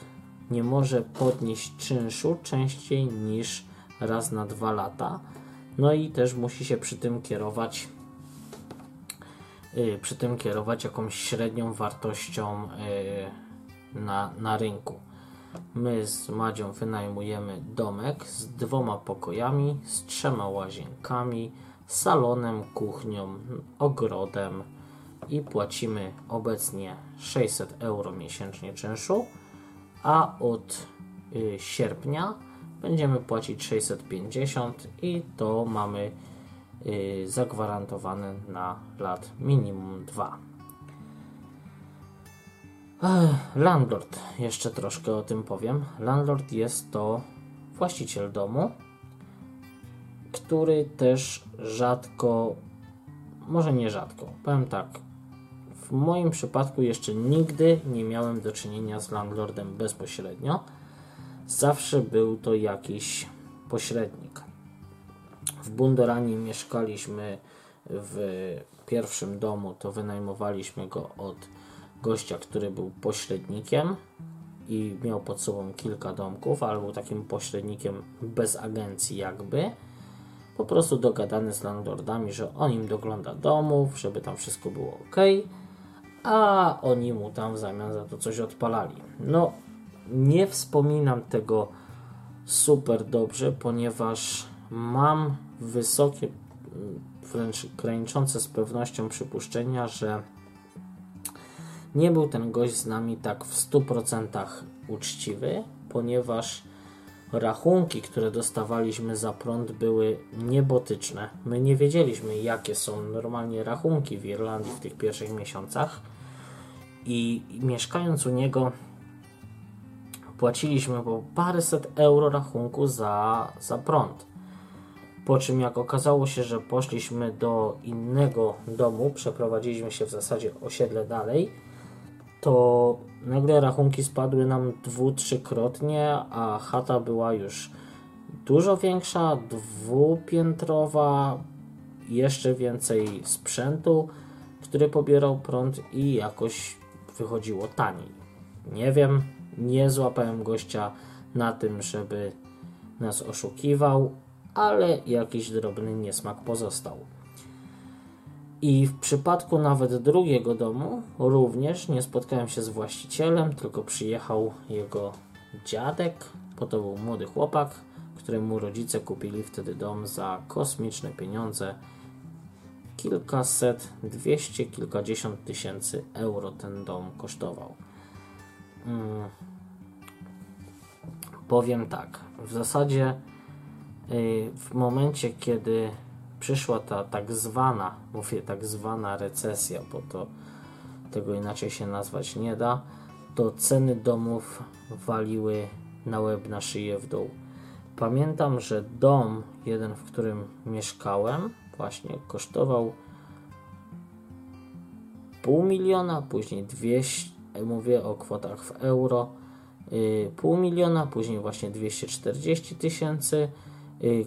nie może podnieść czynszu częściej niż raz na dwa lata. No i też musi się przy tym kierować yy, przy tym kierować jakąś średnią wartością yy, na, na rynku. My z Madzią wynajmujemy domek z dwoma pokojami, z trzema łazienkami, salonem, kuchnią, ogrodem i płacimy obecnie 600 euro miesięcznie czynszu, a od y, sierpnia będziemy płacić 650 i to mamy y, zagwarantowane na lat minimum 2. Landlord, jeszcze troszkę o tym powiem. Landlord jest to właściciel domu, który też rzadko, może nie rzadko, powiem tak, w moim przypadku jeszcze nigdy nie miałem do czynienia z landlordem bezpośrednio. Zawsze był to jakiś pośrednik. W Bundorani mieszkaliśmy w pierwszym domu, to wynajmowaliśmy go od gościa, który był pośrednikiem i miał pod sobą kilka domków, ale był takim pośrednikiem bez agencji jakby. Po prostu dogadany z landlordami, że on im dogląda domów, żeby tam wszystko było ok. a oni mu tam w zamian za to coś odpalali. No, nie wspominam tego super dobrze, ponieważ mam wysokie, wręcz graniczące z pewnością przypuszczenia, że nie był ten gość z nami tak w 100% uczciwy, ponieważ rachunki, które dostawaliśmy za prąd były niebotyczne. My nie wiedzieliśmy, jakie są normalnie rachunki w Irlandii w tych pierwszych miesiącach i mieszkając u niego płaciliśmy po paręset euro rachunku za, za prąd. Po czym jak okazało się, że poszliśmy do innego domu, przeprowadziliśmy się w zasadzie osiedle dalej, to nagle rachunki spadły nam dwu, trzykrotnie, a chata była już dużo większa, dwupiętrowa, jeszcze więcej sprzętu, który pobierał prąd i jakoś wychodziło taniej. Nie wiem, nie złapałem gościa na tym, żeby nas oszukiwał, ale jakiś drobny niesmak pozostał. I w przypadku nawet drugiego domu również nie spotkałem się z właścicielem, tylko przyjechał jego dziadek, bo to był młody chłopak, któremu rodzice kupili wtedy dom za kosmiczne pieniądze. Kilkaset, dwieście, kilkadziesiąt tysięcy euro ten dom kosztował. Hmm. Powiem tak, w zasadzie yy, w momencie, kiedy przyszła ta tak zwana, mówię tak zwana recesja, bo to tego inaczej się nazwać nie da, to ceny domów waliły na łeb na szyję w dół. Pamiętam, że dom, jeden w którym mieszkałem, właśnie kosztował pół miliona, później 200, mówię o kwotach w euro, yy, pół miliona, później właśnie 240 tysięcy, Y,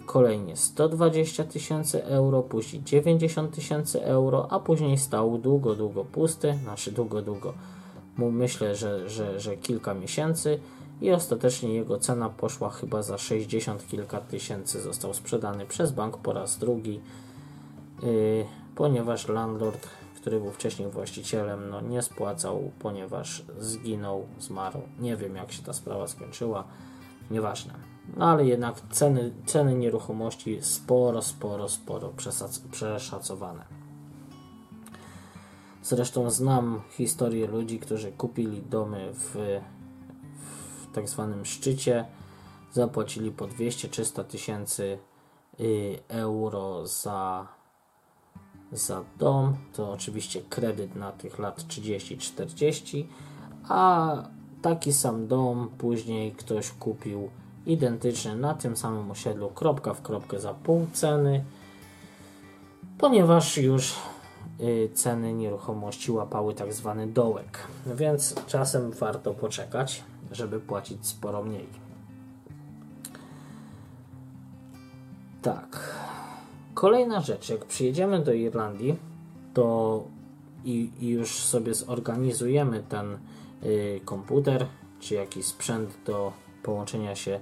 kolejnie 120 tysięcy euro, później 90 tysięcy euro, a później stał długo, długo pusty, znaczy długo, długo, myślę, że, że, że kilka miesięcy i ostatecznie jego cena poszła chyba za 60 kilka tysięcy. Został sprzedany przez bank po raz drugi, yy, ponieważ landlord, który był wcześniej właścicielem, no nie spłacał, ponieważ zginął, zmarł. Nie wiem jak się ta sprawa skończyła, nieważne. No ale jednak ceny, ceny nieruchomości sporo, sporo, sporo przeszacowane. Zresztą znam historię ludzi, którzy kupili domy w, w tak zwanym szczycie, zapłacili po 200-300 tysięcy y, euro za, za dom. To oczywiście kredyt na tych lat 30-40, a taki sam dom później ktoś kupił identyczny na tym samym osiedlu, kropka w kropkę za pół ceny, ponieważ już y, ceny nieruchomości łapały tak zwany dołek, więc czasem warto poczekać, żeby płacić sporo mniej. Tak. Kolejna rzecz, jak przyjedziemy do Irlandii, to i, i już sobie zorganizujemy ten y, komputer czy jakiś sprzęt do połączenia się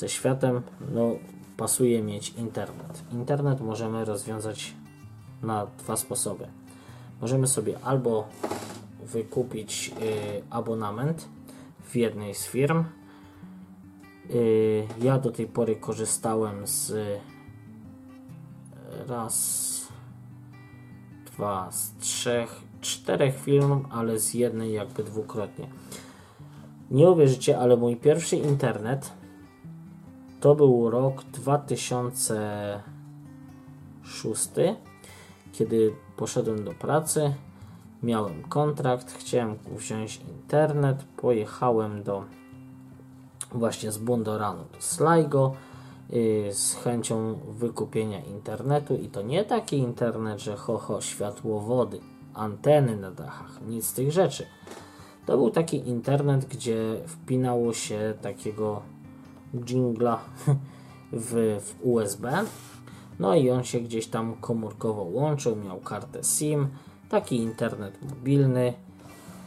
ze światem, no pasuje mieć internet. Internet możemy rozwiązać na dwa sposoby. Możemy sobie albo wykupić y, abonament w jednej z firm. Y, ja do tej pory korzystałem z raz, dwa, z trzech, czterech firm, ale z jednej jakby dwukrotnie. Nie uwierzycie, ale mój pierwszy internet to był rok 2006, kiedy poszedłem do pracy, miałem kontrakt, chciałem wziąć internet, pojechałem do właśnie z Bundoranu do Sligo yy, z chęcią wykupienia internetu i to nie taki internet, że ho, ho światłowody, anteny na dachach, nic z tych rzeczy. To był taki internet, gdzie wpinało się takiego jingla w, w USB. No i on się gdzieś tam komórkowo łączył, miał kartę SIM, taki internet mobilny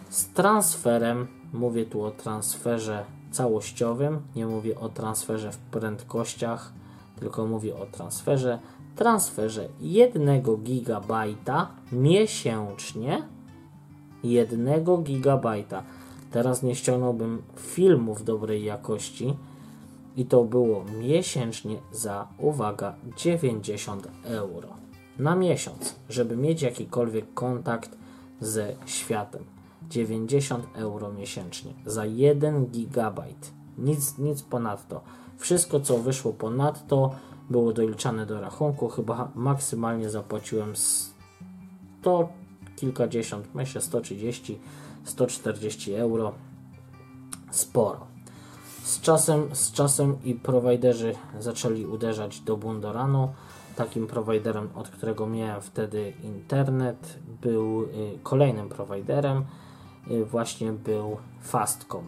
z transferem. Mówię tu o transferze całościowym, nie mówię o transferze w prędkościach, tylko mówię o transferze transferze 1 GB miesięcznie jednego gigabajta. Teraz nie ściągnąłbym filmów dobrej jakości i to było miesięcznie za, uwaga, 90 euro. Na miesiąc, żeby mieć jakikolwiek kontakt ze światem. 90 euro miesięcznie za 1 gigabajt. Nic, nic ponadto. Wszystko, co wyszło ponadto, było doliczane do rachunku. Chyba maksymalnie zapłaciłem 100 kilkadziesiąt, myślę 130, 140 euro. Sporo. Z czasem, z czasem i prowajderzy zaczęli uderzać do Bundoranu. Takim prowajderem, od którego miałem wtedy internet, był y, kolejnym prowajderem, y, właśnie był Fastcom.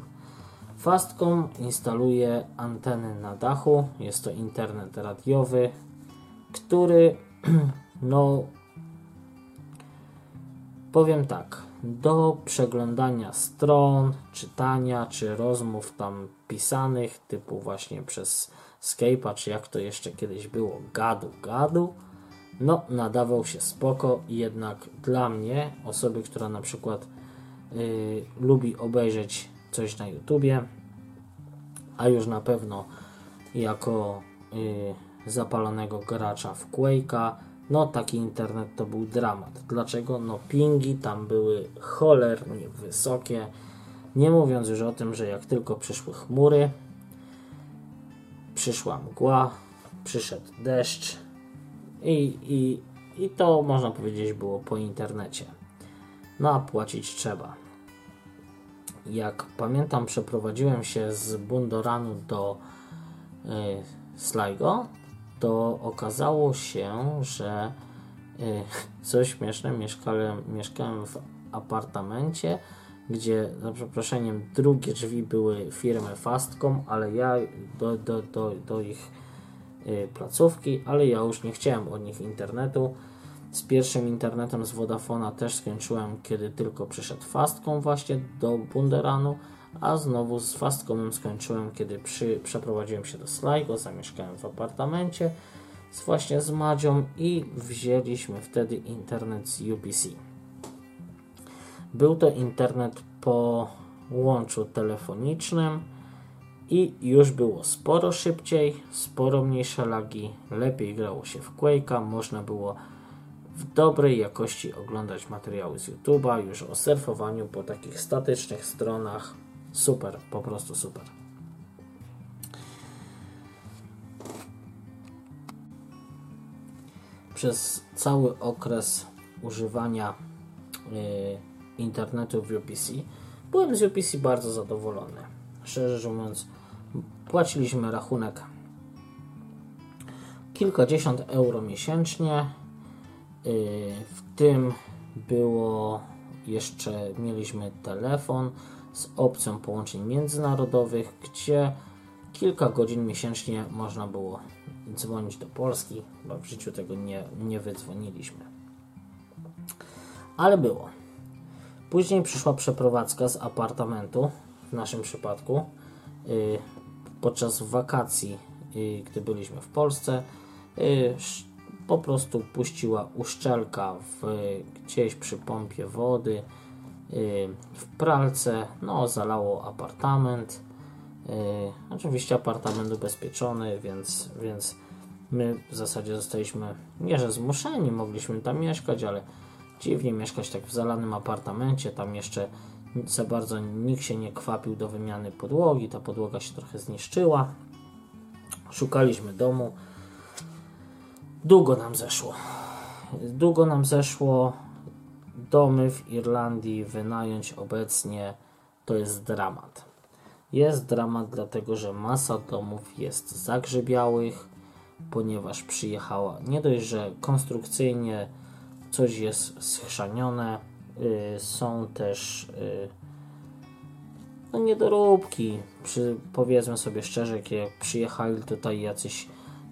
Fastcom instaluje anteny na dachu. Jest to internet radiowy, który no powiem tak, do przeglądania stron, czytania czy rozmów tam pisanych, typu właśnie przez Skype'a, czy jak to jeszcze kiedyś było, gadu, gadu, no nadawał się spoko, jednak dla mnie, osoby, która na przykład yy, lubi obejrzeć coś na YouTubie, a już na pewno jako yy, zapalonego gracza w Quake'a, no taki internet to był dramat. Dlaczego? No pingi tam były cholernie wysokie. Nie mówiąc już o tym, że jak tylko przyszły chmury, przyszła mgła, przyszedł deszcz i, i, i to można powiedzieć było po internecie. No a płacić trzeba. Jak pamiętam, przeprowadziłem się z Bundoranu do y, Sligo, to okazało się, że y, coś śmieszne, mieszkałem, mieszkałem w apartamencie, gdzie za przeproszeniem drugie drzwi były firmy Fastcom, ale ja do, do, do, do ich y, placówki, ale ja już nie chciałem od nich internetu. Z pierwszym internetem z Vodafona też skończyłem, kiedy tylko przyszedł Fastcom właśnie do Bunderanu, a znowu z Fastcomem skończyłem, kiedy przy, przeprowadziłem się do Sligo, zamieszkałem w apartamencie z, właśnie z Madzią i wzięliśmy wtedy internet z UPC. Był to internet po łączu telefonicznym i już było sporo szybciej, sporo mniejsze lagi, lepiej grało się w Quake'a, można było w dobrej jakości oglądać materiały z YouTube'a, już o surfowaniu po takich statycznych stronach. Super, po prostu super. Przez cały okres używania y, internetu w UPC byłem z UPC bardzo zadowolony. Szczerze mówiąc, płaciliśmy rachunek kilkadziesiąt euro miesięcznie. Y, w tym było jeszcze mieliśmy telefon z opcją połączeń międzynarodowych, gdzie kilka godzin miesięcznie można było dzwonić do Polski, bo w życiu tego nie, nie wydzwoniliśmy. Ale było. Później przyszła przeprowadzka z apartamentu, w naszym przypadku, yy, podczas wakacji, yy, gdy byliśmy w Polsce. Yy, po prostu puściła uszczelka w, gdzieś przy pompie wody, w pralce, no zalało apartament. Oczywiście apartament ubezpieczony, więc, więc my w zasadzie zostaliśmy nie że zmuszeni, mogliśmy tam mieszkać, ale dziwnie mieszkać tak w zalanym apartamencie. Tam jeszcze za bardzo nikt się nie kwapił do wymiany podłogi, ta podłoga się trochę zniszczyła. Szukaliśmy domu. Długo nam zeszło. Długo nam zeszło domy w Irlandii wynająć obecnie to jest dramat. Jest dramat dlatego, że masa domów jest zagrzebiałych, ponieważ przyjechała nie dość, że konstrukcyjnie coś jest schrzanione, yy, są też yy, no niedoróbki. Przy, powiedzmy sobie szczerze, jak przyjechali tutaj jacyś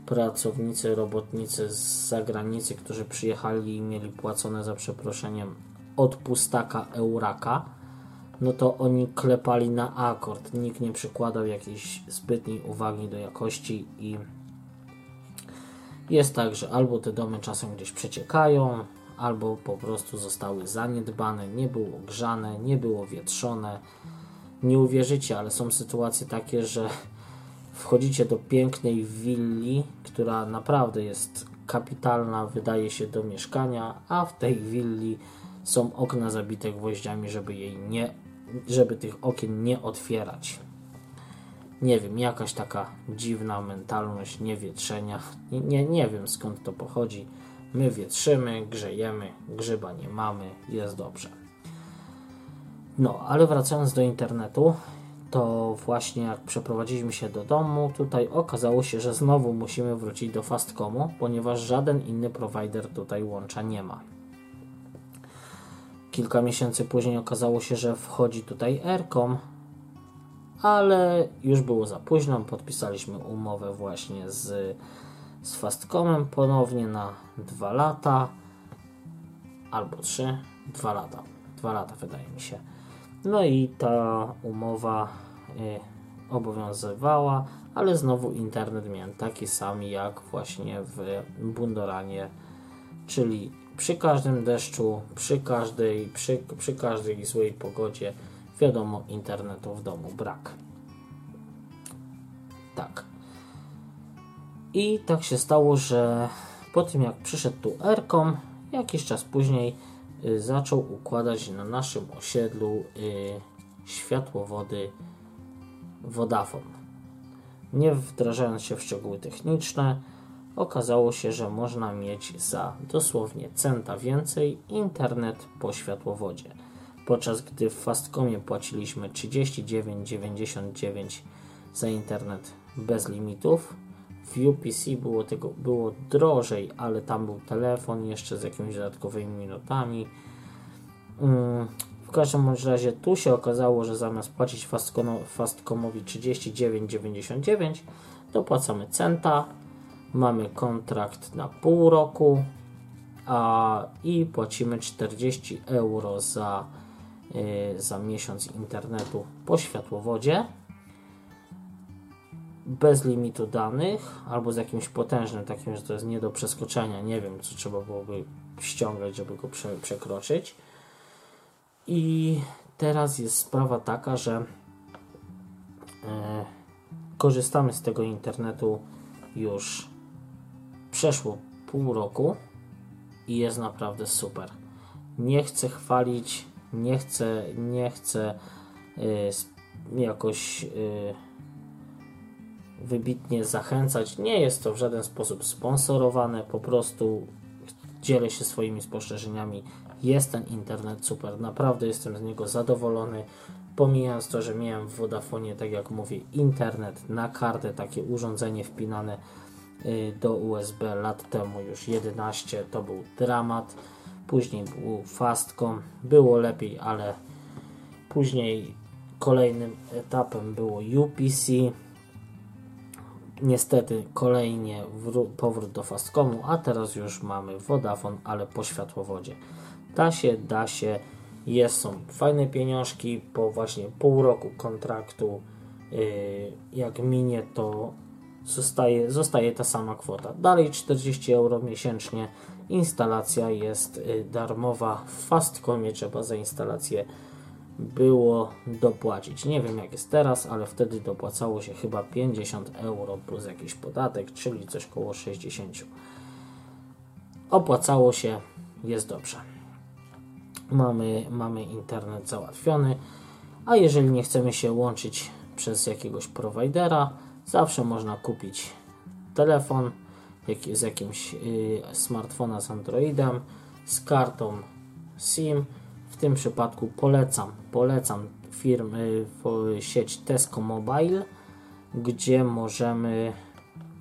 pracownicy, robotnicy z zagranicy, którzy przyjechali i mieli płacone za przeproszeniem od pustaka Euraka, no to oni klepali na akord. Nikt nie przykładał jakiejś zbytniej uwagi do jakości i jest tak, że albo te domy czasem gdzieś przeciekają, albo po prostu zostały zaniedbane, nie było grzane, nie było wietrzone. Nie uwierzycie, ale są sytuacje takie, że wchodzicie do pięknej willi, która naprawdę jest kapitalna, wydaje się do mieszkania, a w tej willi są okna zabite gwoździami, żeby jej nie, żeby tych okien nie otwierać. Nie wiem, jakaś taka dziwna mentalność niewietrzenia. Nie, nie, nie wiem skąd to pochodzi. My wietrzymy, grzejemy, grzyba nie mamy, jest dobrze. No, ale wracając do internetu, to właśnie jak przeprowadziliśmy się do domu, tutaj okazało się, że znowu musimy wrócić do Fastcomu, ponieważ żaden inny prowajder tutaj łącza nie ma. Kilka miesięcy później okazało się, że wchodzi tutaj Aircom, ale już było za późno. Podpisaliśmy umowę właśnie z, z Fastcomem ponownie na dwa lata albo trzy, dwa lata. Dwa lata wydaje mi się. No i ta umowa y, obowiązywała, ale znowu internet miałem taki sam jak właśnie w Bundoranie, czyli przy każdym deszczu, przy każdej, przy, przy każdej złej pogodzie, wiadomo, internetu w domu brak. Tak. I tak się stało, że po tym jak przyszedł tu Aircom, jakiś czas później zaczął układać na naszym osiedlu y, światłowody Vodafone. Nie wdrażając się w szczegóły techniczne, okazało się, że można mieć za dosłownie centa więcej internet po światłowodzie. Podczas gdy w Fastcomie płaciliśmy 39,99 za internet bez limitów, w UPC było tego było drożej, ale tam był telefon jeszcze z jakimiś dodatkowymi minutami. Mm, w każdym razie tu się okazało, że zamiast płacić Fastcomowi 39,99 dopłacamy centa mamy kontrakt na pół roku a, i płacimy 40 euro za, y, za miesiąc internetu po światłowodzie bez limitu danych albo z jakimś potężnym takim, że to jest nie do przeskoczenia, nie wiem co trzeba byłoby ściągać, żeby go prze, przekroczyć i teraz jest sprawa taka, że e, korzystamy z tego internetu już Przeszło pół roku i jest naprawdę super. Nie chcę chwalić, nie chcę, nie chcę y, jakoś y, wybitnie zachęcać. Nie jest to w żaden sposób sponsorowane, po prostu dzielę się swoimi spostrzeżeniami. Jest ten internet super, naprawdę jestem z niego zadowolony. Pomijając to, że miałem w Vodafone, tak jak mówię, internet na kartę, takie urządzenie wpinane Y, do USB lat temu, już 11, to był dramat. Później był Fastcom, było lepiej, ale później kolejnym etapem było UPC. Niestety kolejnie powrót do Fastcomu, a teraz już mamy Vodafone, ale po światłowodzie. Da się, da się, jest, są fajne pieniążki po właśnie pół roku kontraktu. Y, jak minie, to zostaje, zostaje ta sama kwota. Dalej 40 euro miesięcznie. Instalacja jest y, darmowa. W Fastcomie trzeba za instalację było dopłacić. Nie wiem jak jest teraz, ale wtedy dopłacało się chyba 50 euro plus jakiś podatek, czyli coś koło 60. Opłacało się, jest dobrze. Mamy, mamy internet załatwiony, a jeżeli nie chcemy się łączyć przez jakiegoś prowajdera, Zawsze można kupić telefon z jakimś y, smartfona z Androidem, z kartą SIM. W tym przypadku polecam, polecam firmy, sieć Tesco Mobile, gdzie możemy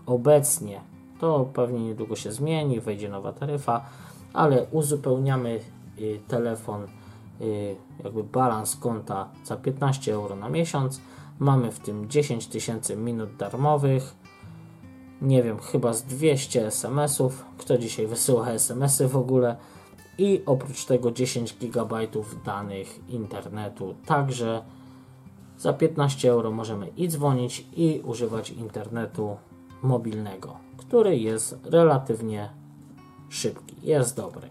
obecnie, to pewnie niedługo się zmieni, wejdzie nowa taryfa, ale uzupełniamy y, telefon, y, jakby balans konta za 15 euro na miesiąc Mamy w tym 10 tysięcy minut darmowych. Nie wiem, chyba z 200 SMS-ów. Kto dzisiaj wysyła SMS-y w ogóle? I oprócz tego 10 GB danych internetu. Także za 15 euro możemy i dzwonić, i używać internetu mobilnego, który jest relatywnie szybki, jest dobry.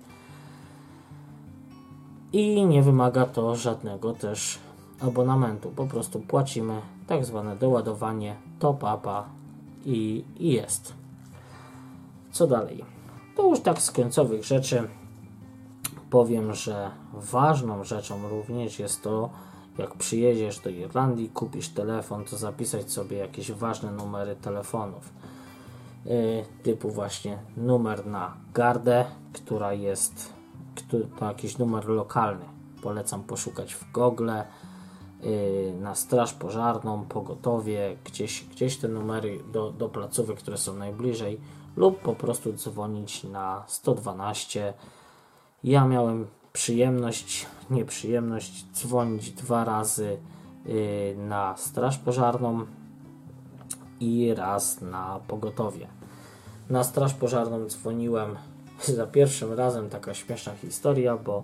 i nie wymaga to żadnego też abonamentu. Po prostu płacimy tak zwane doładowanie top-upa i, i jest. Co dalej? To już tak z końcowych rzeczy powiem, że ważną rzeczą również jest to, jak przyjedziesz do Irlandii, kupisz telefon, to zapisać sobie jakieś ważne numery telefonów. Yy, typu właśnie numer na gardę, która jest to jakiś numer lokalny. Polecam poszukać w Google, yy, na straż pożarną, pogotowie, gdzieś, gdzieś te numery do, do placówek, które są najbliżej lub po prostu dzwonić na 112. Ja miałem przyjemność, nieprzyjemność dzwonić dwa razy yy, na straż pożarną i raz na pogotowie. Na straż pożarną dzwoniłem za pierwszym razem, taka śmieszna historia, bo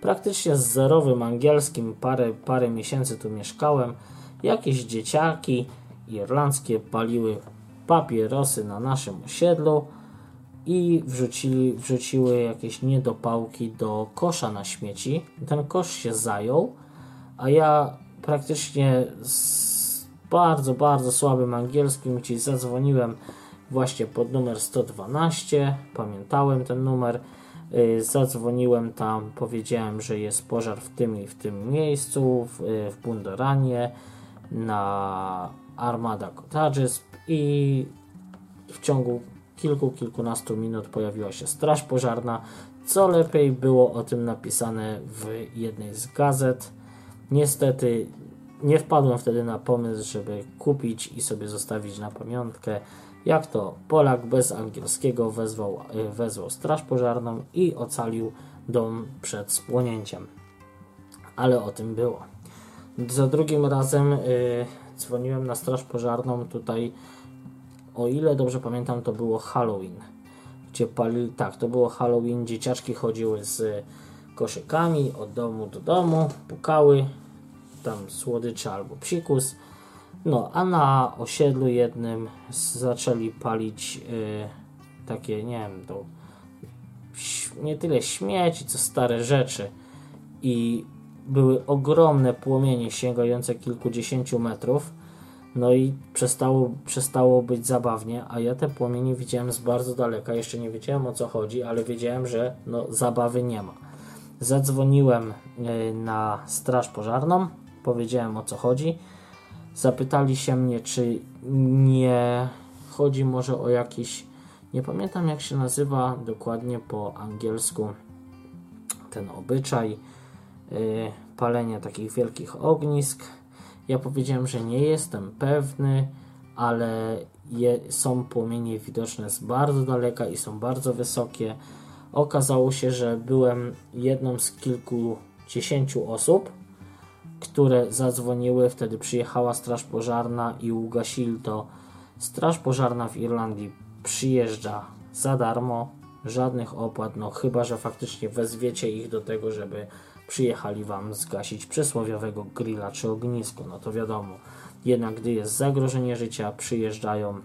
praktycznie z zerowym angielskim parę, parę miesięcy tu mieszkałem. Jakieś dzieciaki irlandzkie paliły papierosy na naszym osiedlu i wrzucili, wrzuciły jakieś niedopałki do kosza na śmieci. Ten kosz się zajął, a ja praktycznie z bardzo, bardzo słabym angielskim ci zadzwoniłem właśnie pod numer 112. Pamiętałem ten numer. Y, zadzwoniłem tam, powiedziałem, że jest pożar w tym i w tym miejscu, w, y, w Bundoranie, na Armada Cottages i w ciągu kilku, kilkunastu minut pojawiła się straż pożarna. Co lepiej było o tym napisane w jednej z gazet. Niestety nie wpadłem wtedy na pomysł, żeby kupić i sobie zostawić na pamiątkę, jak to Polak bez angielskiego wezwał, wezwał straż pożarną i ocalił dom przed spłonięciem. Ale o tym było. Za drugim razem yy, dzwoniłem na straż pożarną tutaj, o ile dobrze pamiętam, to było Halloween. Gdzie palili, tak, to było Halloween, dzieciaczki chodziły z koszykami od domu do domu, pukały, tam słodycze albo psikus. No, a na osiedlu jednym zaczęli palić yy, takie, nie wiem, to nie tyle śmieci, co stare rzeczy. I były ogromne płomienie sięgające kilkudziesięciu metrów. No i przestało, przestało być zabawnie, a ja te płomienie widziałem z bardzo daleka. Jeszcze nie wiedziałem o co chodzi, ale wiedziałem, że no, zabawy nie ma. Zadzwoniłem y, na straż pożarną powiedziałem o co chodzi. Zapytali się mnie, czy nie chodzi może o jakiś, nie pamiętam jak się nazywa dokładnie po angielsku ten obyczaj yy, palenia takich wielkich ognisk. Ja powiedziałem, że nie jestem pewny, ale je, są płomienie widoczne z bardzo daleka i są bardzo wysokie. Okazało się, że byłem jedną z kilkudziesięciu osób, które zadzwoniły. Wtedy przyjechała Straż Pożarna i ugasili to. Straż Pożarna w Irlandii przyjeżdża za darmo, żadnych opłat, no chyba, że faktycznie wezwiecie ich do tego, żeby przyjechali Wam zgasić przysłowiowego grilla czy ognisko, no to wiadomo. Jednak gdy jest zagrożenie życia, przyjeżdżają.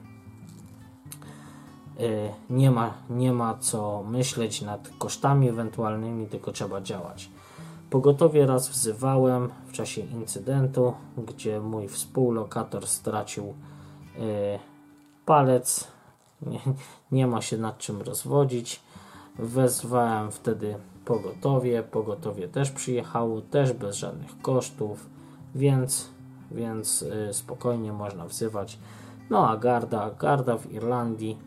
Yy, nie ma, nie ma co myśleć nad kosztami ewentualnymi, tylko trzeba działać. Pogotowie raz wzywałem w czasie incydentu, gdzie mój współlokator stracił y, palec. Nie, nie ma się nad czym rozwodzić. Wezwałem wtedy pogotowie. Pogotowie też przyjechało, też bez żadnych kosztów, więc, więc y, spokojnie można wzywać. No a Garda, Garda w Irlandii,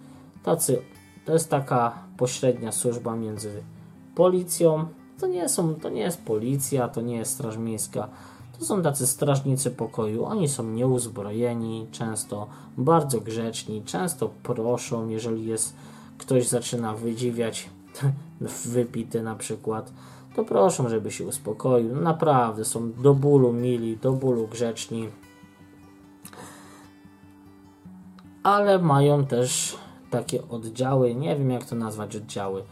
tacy, to jest taka pośrednia służba między policją to nie, są, to nie jest policja, to nie jest straż miejska. To są tacy strażnicy pokoju. Oni są nieuzbrojeni, często bardzo grzeczni, często proszą, jeżeli jest ktoś zaczyna wydziwiać wypity na przykład, to proszą, żeby się uspokoił. Naprawdę są do bólu mili, do bólu grzeczni. Ale mają też takie oddziały, nie wiem jak to nazwać oddziały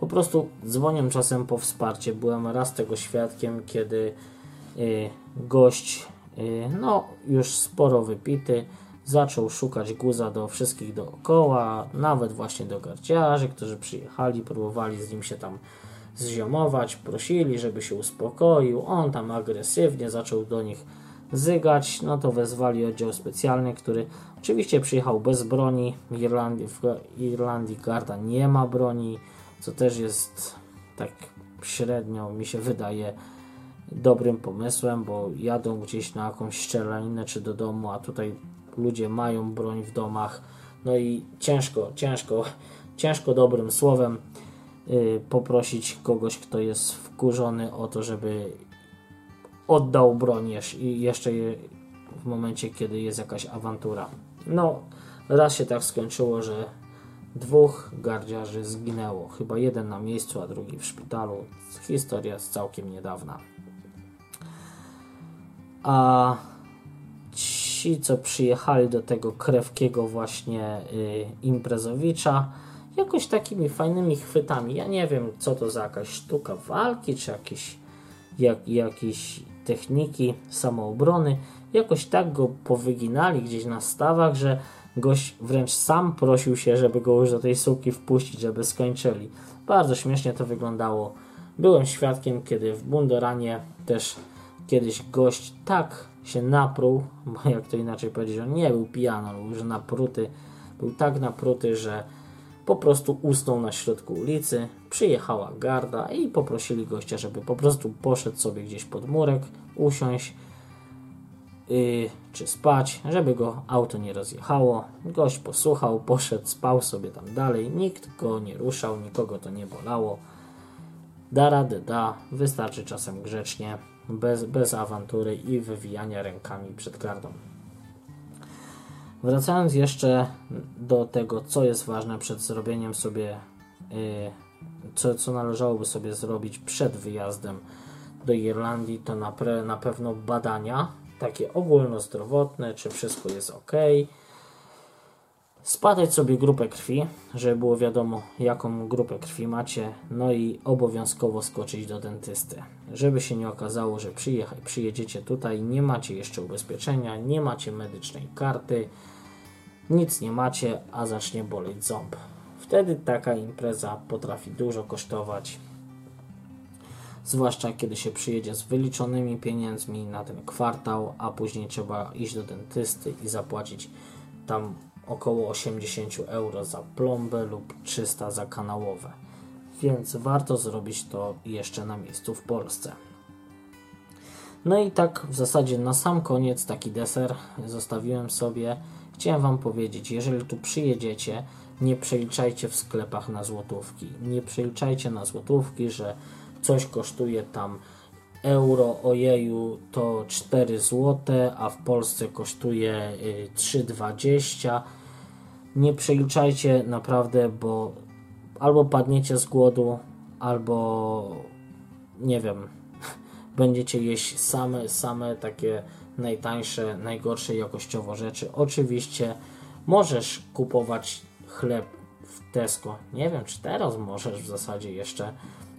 po prostu dzwonią czasem po wsparcie. Byłem raz tego świadkiem, kiedy y, gość, y, no już sporo wypity, zaczął szukać guza do wszystkich dookoła, nawet właśnie do garciarzy, którzy przyjechali, próbowali z nim się tam zziomować, prosili, żeby się uspokoił. On tam agresywnie zaczął do nich zygać, no to wezwali oddział specjalny, który oczywiście przyjechał bez broni. Irlandii, w Irlandii Garda nie ma broni, co też jest tak średnio mi się wydaje dobrym pomysłem, bo jadą gdzieś na jakąś szczelaninę czy do domu, a tutaj ludzie mają broń w domach. No i ciężko, ciężko, ciężko dobrym słowem yy, poprosić kogoś, kto jest wkurzony o to, żeby oddał broń jeszcze w momencie, kiedy jest jakaś awantura. No, raz się tak skończyło, że dwóch gardziarzy zginęło. Chyba jeden na miejscu, a drugi w szpitalu. Historia z całkiem niedawna. A ci, co przyjechali do tego krewkiego właśnie y, imprezowicza, jakoś takimi fajnymi chwytami. Ja nie wiem, co to za jakaś sztuka walki, czy jakieś, jak, jakieś techniki samoobrony. Jakoś tak go powyginali gdzieś na stawach, że gość wręcz sam prosił się, żeby go już do tej suki wpuścić, żeby skończyli. Bardzo śmiesznie to wyglądało. Byłem świadkiem, kiedy w Bundoranie też kiedyś gość tak się napruł, bo jak to inaczej powiedzieć, on nie był pijany, był już napruty, był tak napruty, że po prostu usnął na środku ulicy, przyjechała garda i poprosili gościa, żeby po prostu poszedł sobie gdzieś pod murek, usiąść yy, czy spać, żeby go auto nie rozjechało. Gość posłuchał, poszedł, spał sobie tam dalej, nikt go nie ruszał, nikogo to nie bolało. Da radę, da, wystarczy czasem grzecznie, bez, bez awantury i wywijania rękami przed gardą. Wracając jeszcze do tego, co jest ważne przed zrobieniem sobie, yy, co, co należałoby sobie zrobić przed wyjazdem do Irlandii, to na, pre, na pewno badania, takie ogólnozdrowotne, czy wszystko jest ok. Spadać sobie grupę krwi, żeby było wiadomo, jaką grupę krwi macie, no i obowiązkowo skoczyć do dentysty. Żeby się nie okazało, że przyjedziecie tutaj, nie macie jeszcze ubezpieczenia, nie macie medycznej karty, nic nie macie, a zacznie boleć ząb. Wtedy taka impreza potrafi dużo kosztować, zwłaszcza kiedy się przyjedzie z wyliczonymi pieniędzmi na ten kwartał, a później trzeba iść do dentysty i zapłacić tam około 80 euro za plombę lub 300 za kanałowe. Więc warto zrobić to jeszcze na miejscu w Polsce. No i tak w zasadzie na sam koniec taki deser zostawiłem sobie Chciałem Wam powiedzieć, jeżeli tu przyjedziecie, nie przeliczajcie w sklepach na złotówki. Nie przeliczajcie na złotówki, że coś kosztuje tam euro, ojeju to 4 zł, a w Polsce kosztuje 3,20. Nie przeliczajcie naprawdę, bo albo padniecie z głodu, albo nie wiem, będziecie jeść same, same takie najtańsze, najgorsze jakościowo rzeczy. Oczywiście możesz kupować chleb w Tesco. Nie wiem, czy teraz możesz w zasadzie jeszcze,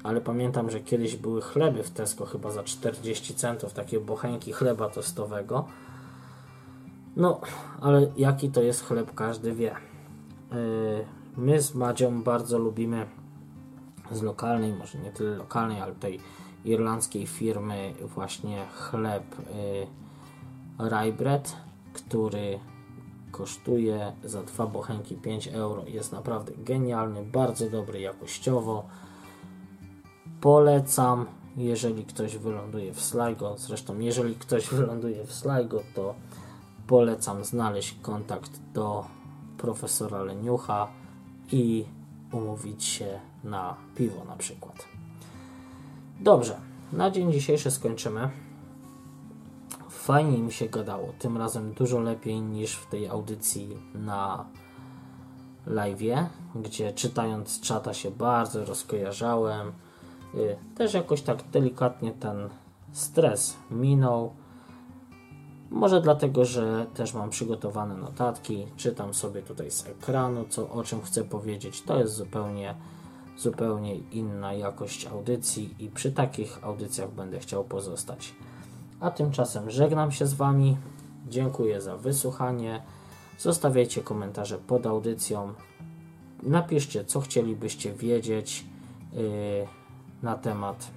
ale pamiętam, że kiedyś były chleby w Tesco chyba za 40 centów, takie bochenki chleba tostowego. No, ale jaki to jest chleb, każdy wie. Yy, my z Madzią bardzo lubimy z lokalnej, może nie tyle lokalnej, ale tej irlandzkiej firmy właśnie chleb rye bread, który kosztuje za dwa bochenki 5 euro. Jest naprawdę genialny, bardzo dobry jakościowo. Polecam, jeżeli ktoś wyląduje w Sligo. Zresztą, jeżeli ktoś wyląduje w Sligo, to polecam znaleźć kontakt do profesora Leniucha i umówić się na piwo na przykład. Dobrze, na dzień dzisiejszy skończymy. Fajnie mi się gadało, tym razem dużo lepiej niż w tej audycji na live, gdzie czytając czata się bardzo rozkojarzałem. Y, też jakoś tak delikatnie ten stres minął. Może dlatego, że też mam przygotowane notatki, czytam sobie tutaj z ekranu, co, o czym chcę powiedzieć. To jest zupełnie, zupełnie inna jakość audycji i przy takich audycjach będę chciał pozostać. A tymczasem żegnam się z Wami. Dziękuję za wysłuchanie. Zostawiajcie komentarze pod audycją. Napiszcie, co chcielibyście wiedzieć. Yy, na temat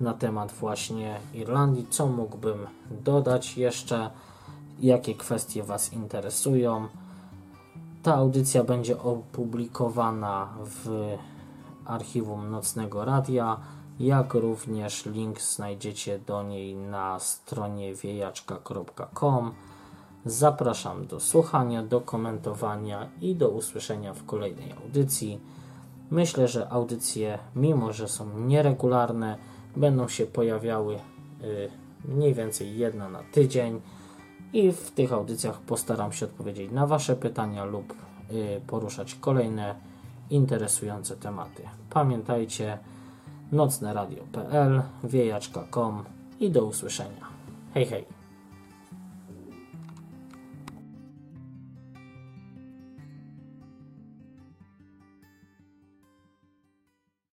na temat właśnie Irlandii, co mógłbym dodać jeszcze, jakie kwestie Was interesują. Ta audycja będzie opublikowana w archiwum Nocnego Radia, jak również link znajdziecie do niej na stronie wiejaczka.com. Zapraszam do słuchania, do komentowania i do usłyszenia w kolejnej audycji. Myślę, że audycje, mimo że są nieregularne, będą się pojawiały y, mniej więcej jedna na tydzień i w tych audycjach postaram się odpowiedzieć na Wasze pytania lub y, poruszać kolejne interesujące tematy. Pamiętajcie nocneradio.pl, wiejaczka.com i do usłyszenia. Hej, hej!